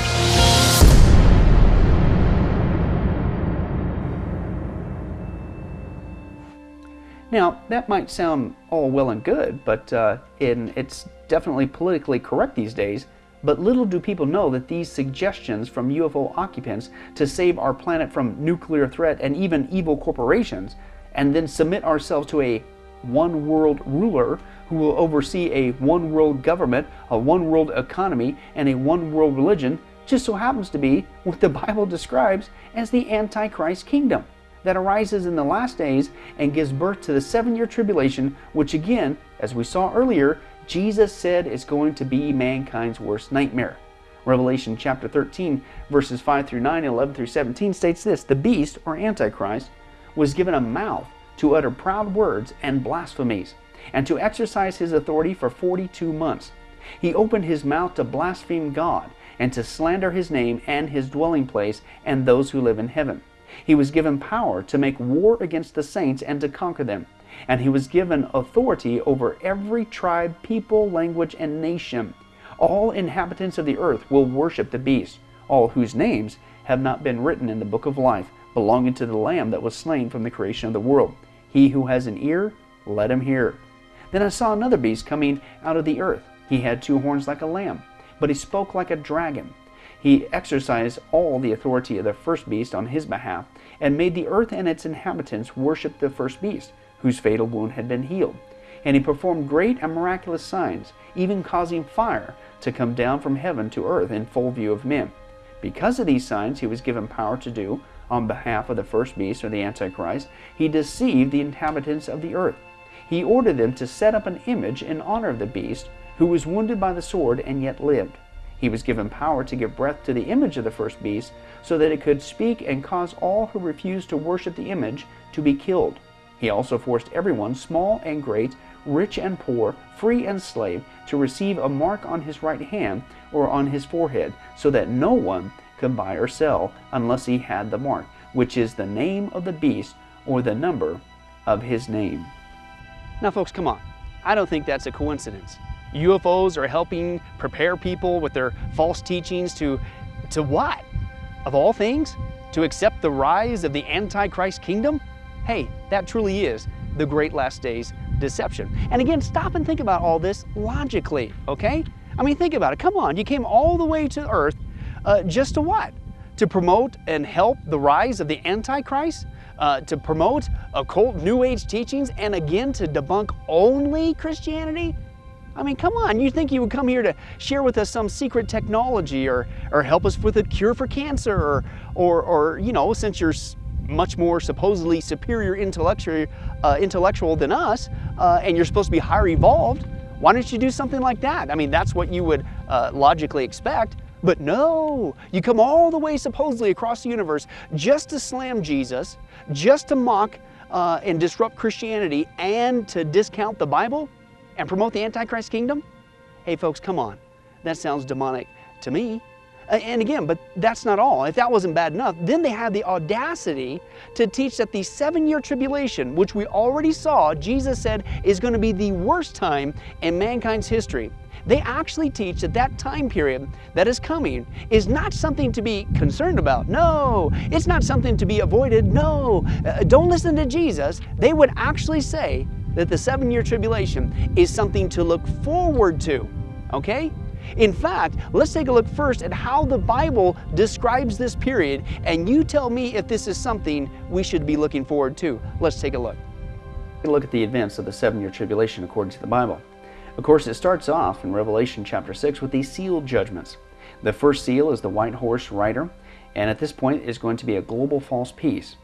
Now, that might sound all well and good, but uh, in, it's definitely politically correct these days. But little do people know that these suggestions from UFO occupants to save our planet from nuclear threat and even evil corporations, and then submit ourselves to a one world ruler who will oversee a one world government, a one world economy, and a one world religion, just so happens to be what the Bible describes as the Antichrist kingdom that arises in the last days and gives birth to the seven year tribulation, which again, as we saw earlier, Jesus said is going to be mankind's worst nightmare. Revelation chapter 13, verses 5 through 9 and 11 through 17 states this The beast, or Antichrist, was given a mouth to utter proud words and blasphemies, and to exercise his authority for 42 months. He opened his mouth to blaspheme God and to slander his name and his dwelling place and those who live in heaven. He was given power to make war against the saints and to conquer them. And he was given authority over every tribe, people, language, and nation. All inhabitants of the earth will worship the beast, all whose names have not been written in the book of life, belonging to the Lamb that was slain from the creation of the world. He who has an ear, let him hear. Then I saw another beast coming out of the earth. He had two horns like a lamb, but he spoke like a dragon. He exercised all the authority of the first beast on his behalf, and made the earth and its inhabitants worship the first beast, whose fatal wound had been healed. And he performed great and miraculous signs, even causing fire to come down from heaven to earth in full view of men. Because of these signs he was given power to do, on behalf of the first beast or the Antichrist, he deceived the inhabitants of the earth. He ordered them to set up an image in honor of the beast, who was wounded by the sword and yet lived. He was given power to give breath to the image of the first beast, so that it could speak and cause all who refused to worship the image to be killed. He also forced everyone, small and great, rich and poor, free and slave, to receive a mark on his right hand or on his forehead, so that no one could buy or sell unless he had the mark, which is the name of the beast or the number of his name. Now, folks, come on. I don't think that's a coincidence. UFOs are helping prepare people with their false teachings to, to what? Of all things? To accept the rise of the Antichrist kingdom? Hey, that truly is the great last days deception. And again, stop and think about all this logically, okay? I mean, think about it. Come on, you came all the way to earth uh, just to what? To promote and help the rise of the Antichrist? Uh, to promote occult New Age teachings and again to debunk only Christianity? I mean, come on, you think you would come here to share with us some secret technology or, or help us with a cure for cancer or, or, or you know, since you're much more supposedly superior intellectual, uh, intellectual than us uh, and you're supposed to be higher evolved, why don't you do something like that? I mean, that's what you would uh, logically expect. But no, you come all the way supposedly across the universe just to slam Jesus, just to mock uh, and disrupt Christianity, and to discount the Bible and promote the Antichrist kingdom? Hey, folks, come on. That sounds demonic to me. And again, but that's not all. If that wasn't bad enough, then they had the audacity to teach that the seven year tribulation, which we already saw, Jesus said is going to be the worst time in mankind's history. They actually teach that that time period that is coming is not something to be concerned about. No, it's not something to be avoided. No, uh, don't listen to Jesus. They would actually say that the seven year tribulation is something to look forward to. Okay? In fact, let's take a look first at how the Bible describes this period, and you tell me if this is something we should be looking forward to. Let's take a look. Look at the events of the seven year tribulation according to the Bible. Of course, it starts off in Revelation chapter 6 with these sealed judgments. The first seal is the white horse rider, and at this point is going to be a global false peace.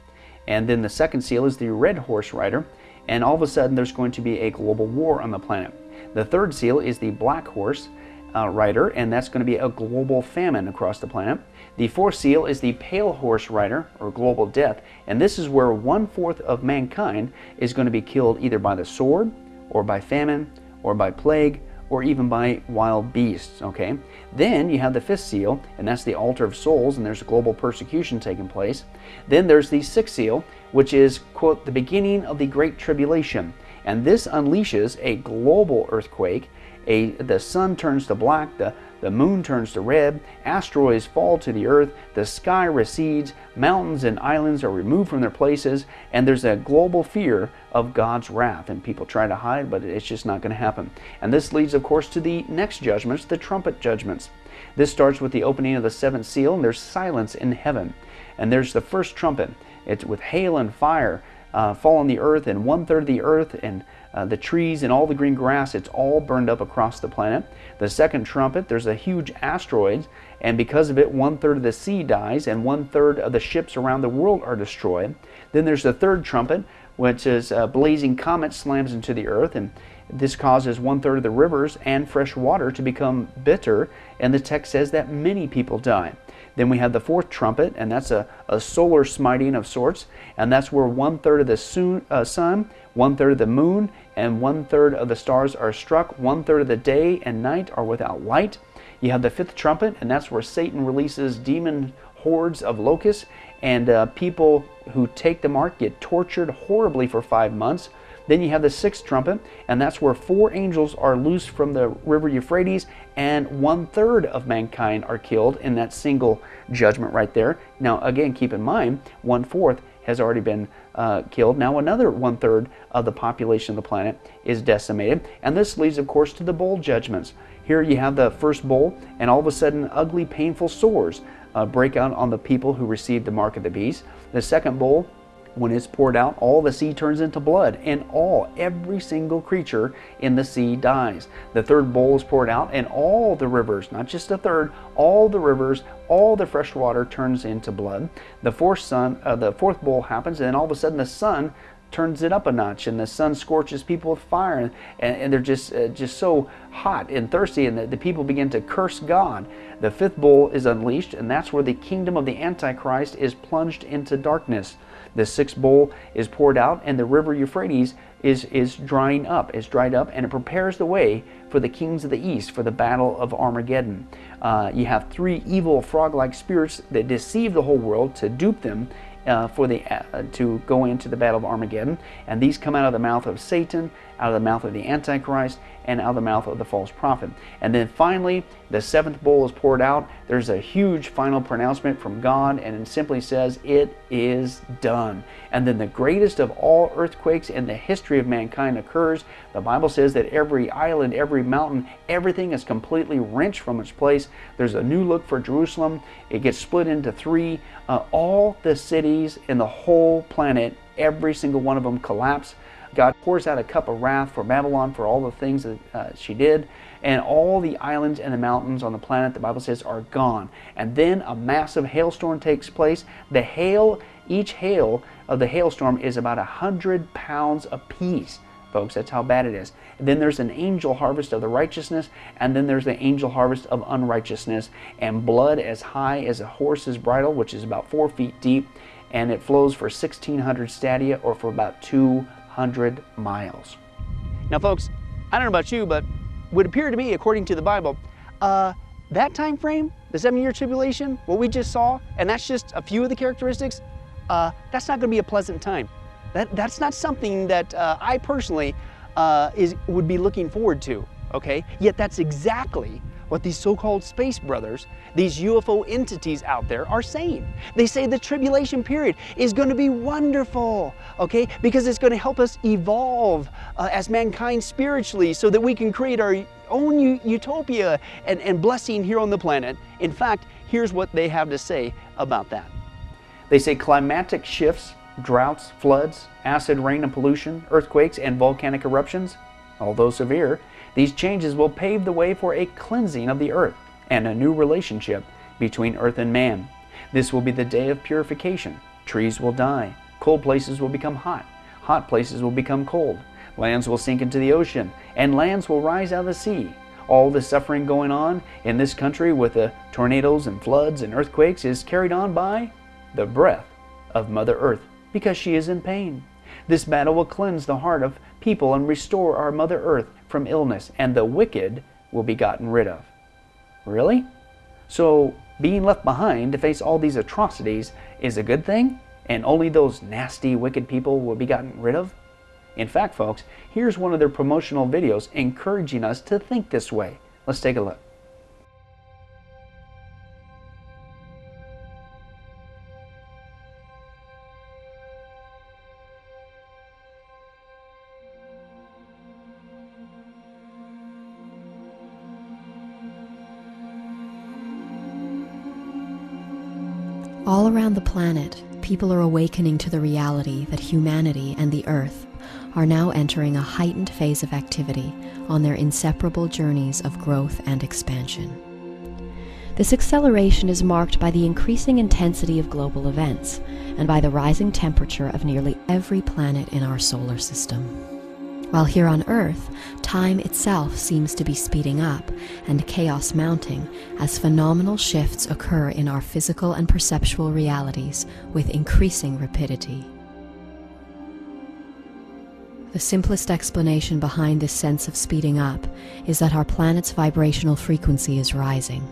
And then the second seal is the red horse rider, and all of a sudden there's going to be a global war on the planet. The third seal is the black horse uh, rider, and that's going to be a global famine across the planet. The fourth seal is the pale horse rider, or global death, and this is where one fourth of mankind is going to be killed either by the sword, or by famine, or by plague, or even by wild beasts. Okay? Then you have the fifth seal, and that's the altar of souls, and there's global persecution taking place. Then there's the sixth seal, which is, quote, the beginning of the Great Tribulation. And this unleashes a global earthquake. A, the sun turns to black, the, the moon turns to red, asteroids fall to the earth, the sky recedes, mountains and islands are removed from their places, and there's a global fear of God's wrath. And people try to hide, but it's just not going to happen. And this leads, of course, to the next judgments, the trumpet judgments. This starts with the opening of the seventh seal, and there's silence in heaven. And there's the first trumpet. It's with hail and fire uh, fall on the earth, and one third of the earth and uh, the trees and all the green grass, it's all burned up across the planet. The second trumpet, there's a huge asteroid, and because of it, one third of the sea dies, and one third of the ships around the world are destroyed. Then there's the third trumpet, which is a blazing comet slams into the earth, and this causes one third of the rivers and fresh water to become bitter, and the text says that many people die. Then we have the fourth trumpet, and that's a, a solar smiting of sorts, and that's where one third of the sun, uh, sun, one third of the moon, and one third of the stars are struck. One third of the day and night are without light. You have the fifth trumpet, and that's where Satan releases demon hordes of locusts, and uh, people who take the mark get tortured horribly for five months. Then you have the sixth trumpet, and that's where four angels are loosed from the river Euphrates, and one third of mankind are killed in that single judgment right there. Now, again, keep in mind, one fourth has already been uh, killed. Now, another one third of the population of the planet is decimated, and this leads, of course, to the bowl judgments. Here you have the first bowl, and all of a sudden, ugly, painful sores uh, break out on the people who received the mark of the beast. The second bowl when it's poured out, all the sea turns into blood, and all, every single creature in the sea dies. The third bowl is poured out, and all the rivers, not just the third, all the rivers, all the fresh water turns into blood. The fourth sun, uh, the fourth bowl happens, and then all of a sudden the sun turns it up a notch, and the sun scorches people with fire, and, and they're just uh, just so hot and thirsty, and the, the people begin to curse God. The fifth bowl is unleashed, and that's where the kingdom of the Antichrist is plunged into darkness. The sixth bowl is poured out, and the river Euphrates is, is drying up, is dried up, and it prepares the way for the kings of the east for the battle of Armageddon. Uh, you have three evil frog-like spirits that deceive the whole world to dupe them uh, for the uh, to go into the battle of Armageddon, and these come out of the mouth of Satan, out of the mouth of the Antichrist, and out of the mouth of the false prophet. And then finally, the seventh bowl is poured out. There's a huge final pronouncement from God, and it simply says, It is done. And then the greatest of all earthquakes in the history of mankind occurs. The Bible says that every island, every mountain, everything is completely wrenched from its place. There's a new look for Jerusalem. It gets split into three. Uh, all the cities in the whole planet, every single one of them collapse God pours out a cup of wrath for Babylon for all the things that uh, she did, and all the islands and the mountains on the planet, the Bible says, are gone. And then a massive hailstorm takes place. The hail, each hail of the hailstorm is about a hundred pounds apiece folks. That's how bad it is. And then there's an angel harvest of the righteousness, and then there's the angel harvest of unrighteousness, and blood as high as a horse's bridle, which is about four feet deep, and it flows for 1,600 stadia or for about 200 miles. Now, folks, I don't know about you, but would appear to me, according to the Bible, uh, that time frame, the seven-year tribulation, what we just saw, and that's just a few of the characteristics, uh, that's not going to be a pleasant time. That, that's not something that uh, I personally uh, is, would be looking forward to, okay? Yet that's exactly what these so-called space brothers, these UFO entities out there are saying. They say the tribulation period is going to be wonderful, okay? Because it's going to help us evolve uh, as mankind spiritually so that we can create our own utopia and, and blessing here on the planet. In fact, here's what they have to say about that. They say climatic shifts droughts, floods, acid rain and pollution, earthquakes, and volcanic eruptions, although severe, these changes will pave the way for a cleansing of the earth and a new relationship between earth and man. This will be the day of purification. Trees will die, cold places will become hot, hot places will become cold, lands will sink into the ocean, and lands will rise out of the sea. All the suffering going on in this country with the tornadoes and floods and earthquakes is carried on by the breath of Mother Earth because she is in pain. This battle will cleanse the heart of people and restore our Mother Earth from illness, and the wicked will be gotten rid of. Really? So, being left behind to face all these atrocities is a good thing, and only those nasty, wicked people will be gotten rid of? In fact, folks, here's one of their promotional videos encouraging us to think this way. Let's take a look.
All around the planet, people are awakening to the reality that humanity and the Earth are now entering a heightened phase of activity on their inseparable journeys of growth and expansion. This acceleration is marked by the increasing intensity of global events and by the rising temperature of nearly every planet in our solar system. While here on Earth, time itself seems to be speeding up and chaos mounting as phenomenal shifts occur in our physical and perceptual realities with increasing rapidity. The simplest explanation behind this sense of speeding up is that our planet's vibrational frequency is rising.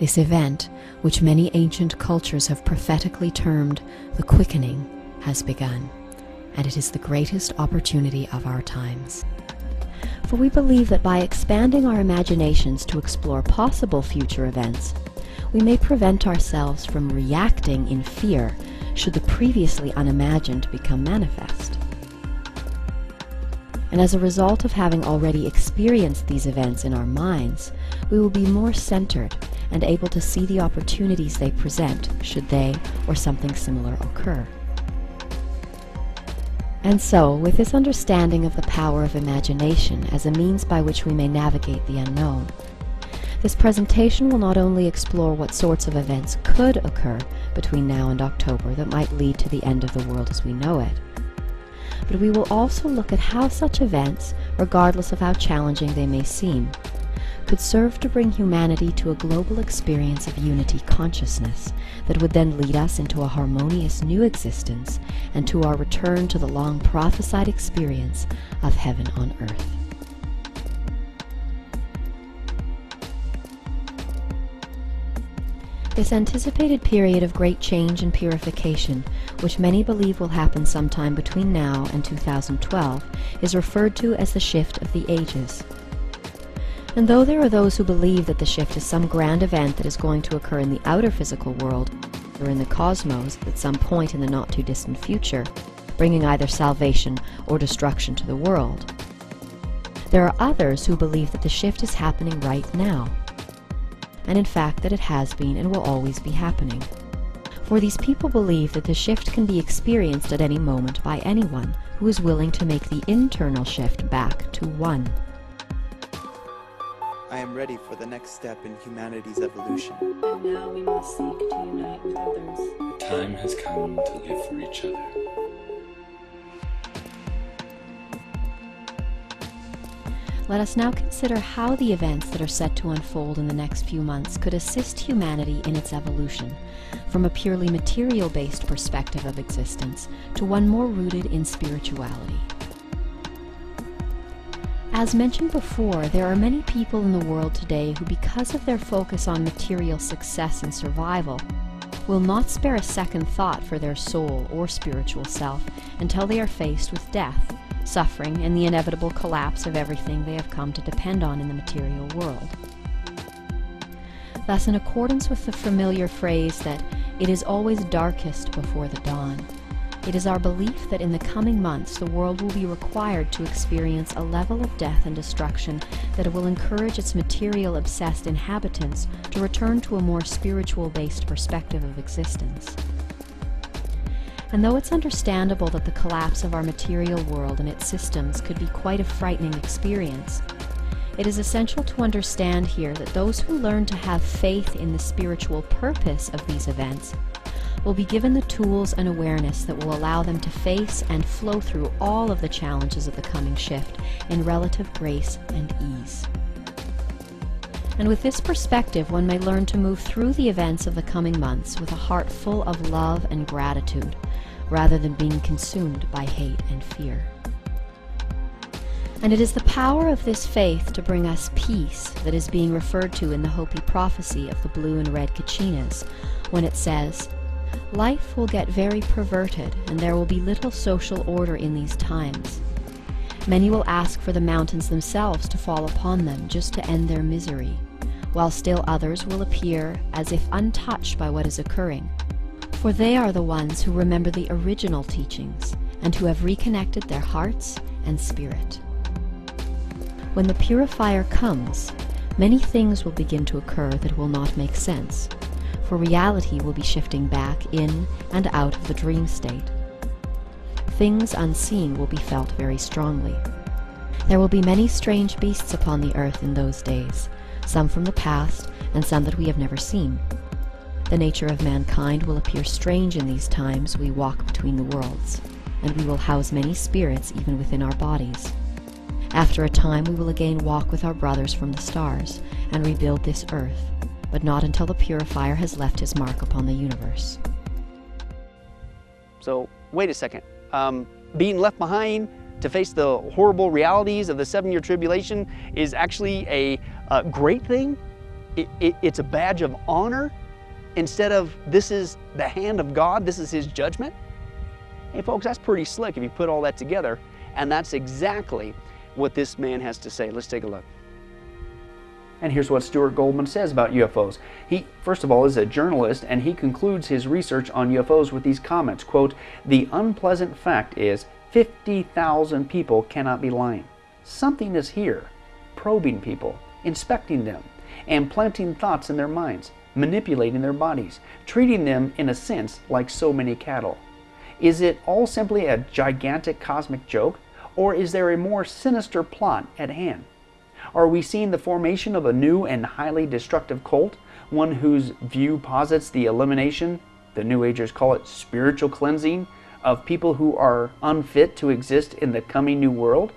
This event, which many ancient cultures have prophetically termed the quickening, has begun and it is the greatest opportunity of our times. For we believe that by expanding our imaginations to explore possible future events, we may prevent ourselves from reacting in fear should the previously unimagined become manifest. And as a result of having already experienced these events in our minds, we will be more centered and able to see the opportunities they present should they or something similar occur. And so, with this understanding of the power of imagination as a means by which we may navigate the unknown, this presentation will not only explore what sorts of events could occur between now and October that might lead to the end of the world as we know it, but we will also look at how such events, regardless of how challenging they may seem, could serve to bring humanity to a global experience of unity consciousness that would then lead us into a harmonious new existence and to our return to the long prophesied experience of heaven on earth. This anticipated period of great change and purification, which many believe will happen sometime between now and 2012, is referred to as the shift of the ages. And though there are those who believe that the shift is some grand event that is going to occur in the outer physical world, or in the cosmos at some point in the not too distant future, bringing either salvation or destruction to the world, there are others who believe that the shift is happening right now, and in fact that it has been and will always be happening. For these people believe that the shift can be experienced at any moment by anyone who is willing to make the internal shift back to one.
I am ready for the next step in humanity's evolution.
And now we must seek to unite with others.
The time has come to live for each other.
Let us now consider how the events that are set to unfold in the next few months could assist humanity in its evolution, from a purely material based perspective of existence to one more rooted in spirituality. As mentioned before, there are many people in the world today who, because of their focus on material success and survival, will not spare a second thought for their soul or spiritual self until they are faced with death suffering, and the inevitable collapse of everything they have come to depend on in the material world. Thus, in accordance with the familiar phrase that it is always darkest before the dawn, it is our belief that in the coming months the world will be required to experience a level of death and destruction that will encourage its material obsessed inhabitants to return to a more spiritual based perspective of existence. And though it's understandable that the collapse of our material world and its systems could be quite a frightening experience, it is essential to understand here that those who learn to have faith in the spiritual purpose of these events will be given the tools and awareness that will allow them to face and flow through all of the challenges of the coming shift in relative grace and ease. And with this perspective, one may learn to move through the events of the coming months with a heart full of love and gratitude, rather than being consumed by hate and fear. And it is the power of this faith to bring us peace that is being referred to in the Hopi prophecy of the blue and red Kachinas, when it says, Life will get very perverted, and there will be little social order in these times. Many will ask for the mountains themselves to fall upon them just to end their misery, while still others will appear as if untouched by what is occurring, for they are the ones who remember the original teachings and who have reconnected their hearts and spirit. When the purifier comes, many things will begin to occur that will not make sense, for reality will be shifting back in and out of the dream state. Things unseen will be felt very strongly. There will be many strange beasts upon the earth in those days, some from the past and some that we have never seen. The nature of mankind will appear strange in these times we walk between the worlds, and we will house many spirits even within our bodies. After a time we will again walk with our brothers from the stars, and rebuild this earth, but not until the purifier has left his mark upon the universe.
So, wait a second. Um, being left behind to face the horrible realities of the seven year tribulation is actually a, a great thing? It, it, it's a badge of honor? instead of this is the hand of God, this is His judgment? Hey, folks, that's pretty slick if you put all that together. And that's exactly what this man has to say. Let's take a look. And here's what Stuart Goldman says about UFOs. He, first of all, is a journalist, and he concludes his research on UFOs with these comments, quote, The unpleasant fact is 50,000 people cannot be lying. Something is here, probing people, inspecting them, and planting thoughts in their minds manipulating their bodies, treating them, in a sense, like so many cattle. Is it all simply a gigantic cosmic joke, or is there a more sinister plot at hand? Are we seeing the formation of a new and highly destructive cult, one whose view posits the elimination, the New Agers call it spiritual cleansing, of people who are unfit to exist in the coming new world?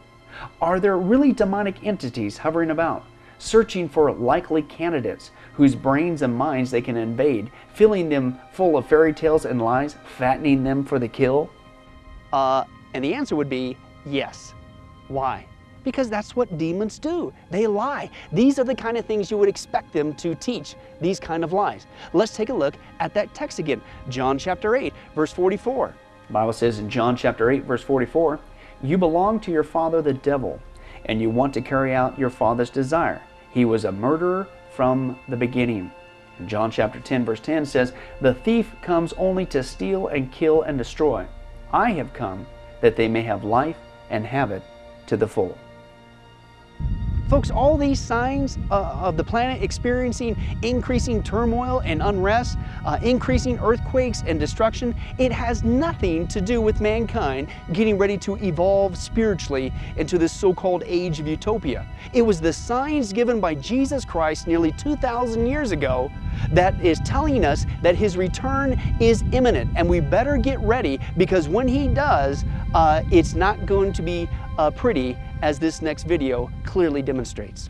Are there really demonic entities hovering about, searching for likely candidates whose brains and minds they can invade, filling them full of fairy tales and lies, fattening them for the kill? Uh, and the answer would be yes. Why? Because that's what demons do. They lie. These are the kind of things you would expect them to teach, these kind of lies. Let's take a look at that text again. John chapter 8, verse 44. The Bible says in John chapter 8, verse 44, You belong to your father the devil, and you want to carry out your father's desire. He was a murderer from the beginning. John chapter 10 verse 10 says, "The thief comes only to steal and kill and destroy. I have come that they may have life and have it to the full." Folks, all these signs uh, of the planet experiencing increasing turmoil and unrest, uh, increasing earthquakes and destruction, it has nothing to do with mankind getting ready to evolve spiritually into this so called age of utopia. It was the signs given by Jesus Christ nearly 2,000 years ago that is telling us that His return is imminent and we better get ready because when He does, uh, it's not going to be uh, pretty as this next video clearly demonstrates.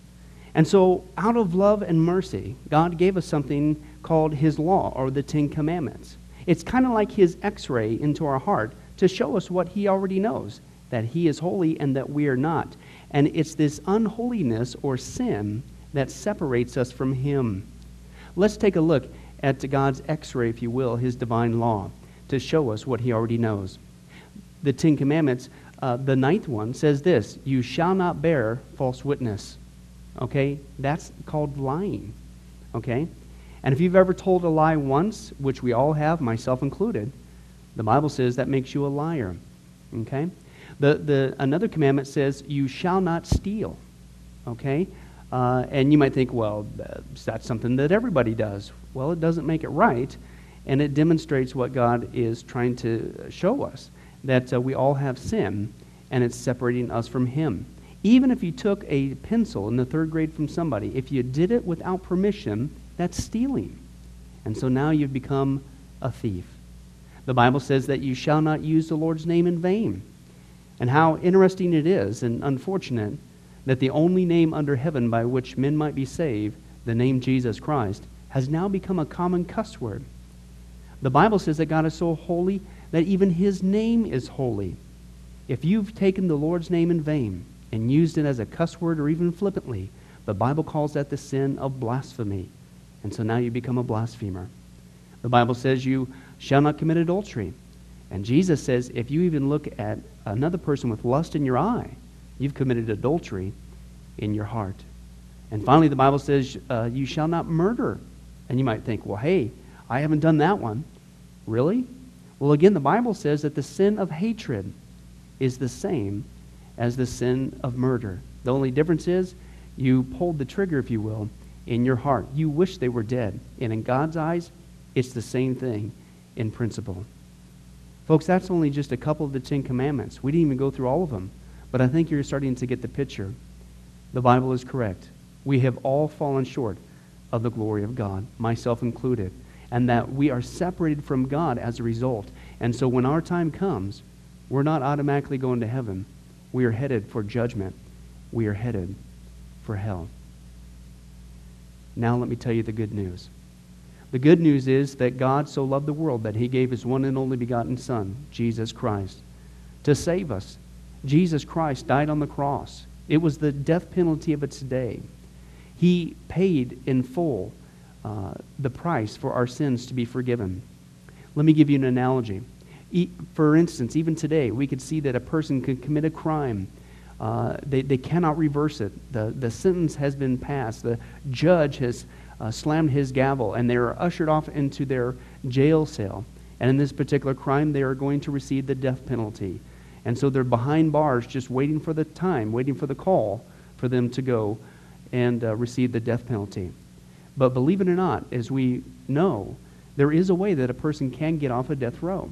And so, out of love and mercy, God gave us something called His law or the Ten Commandments. It's kind of like His x ray into our heart to show us what He already knows that He is holy and that we are not. And it's this unholiness or sin that separates us from Him. Let's take a look at God's x ray, if you will, His divine law, to show us what He already knows. The Ten Commandments, uh, the ninth one, says this You shall not bear false witness. Okay? That's called lying. Okay? And if you've ever told a lie once, which we all have, myself included, the Bible says that makes you a liar. Okay? The, the, another commandment says, You shall not steal. Okay? Uh, and you might think, well, that's something that everybody does. Well, it doesn't make it right, and it demonstrates what God is trying to show us that uh, we all have sin, and it's separating us from Him. Even if you took a pencil in the third grade from somebody, if you did it without permission, that's stealing. And so now you've become a thief. The Bible says that you shall not use the Lord's name in vain. And how interesting it is and unfortunate that the only name under heaven by which men might be saved, the name Jesus Christ, has now become a common cuss word. The Bible says that God is so holy that even his name is holy. If you've taken the Lord's name in vain, and used it as a cuss word or even flippantly, the Bible calls that the sin of blasphemy. And so now you become a blasphemer. The Bible says you shall not commit adultery. And Jesus says if you even look at another person with lust in your eye, you've committed adultery in your heart. And finally, the Bible says uh, you shall not murder. And you might think, well, hey, I haven't done that one. Really? Well, again, the Bible says that the sin of hatred is the same as the sin of murder. The only difference is you pulled the trigger, if you will, in your heart. You wish they were dead. And in God's eyes, it's the same thing in principle. Folks, that's only just a couple of the Ten Commandments. We didn't even go through all of them. But I think you're starting to get the picture. The Bible is correct. We have all fallen short of the glory of God, myself included, and that we are separated from God as a result. And so when our time comes, we're not automatically going to heaven. We are headed for judgment. We are headed for hell. Now, let me tell you the good news. The good news is that God so loved the world that he gave his one and only begotten Son, Jesus Christ, to save us. Jesus Christ died on the cross. It was the death penalty of its day. He paid in full uh, the price for our sins to be forgiven. Let me give you an analogy. For instance, even today, we could see that a person could commit a crime. Uh, they, they cannot reverse it. The, the sentence has been passed. The judge has uh, slammed his gavel, and they are ushered off into their jail cell. And in this particular crime, they are going to receive the death penalty. And so they're behind bars just waiting for the time, waiting for the call for them to go and uh, receive the death penalty. But believe it or not, as we know, there is a way that a person can get off a death row.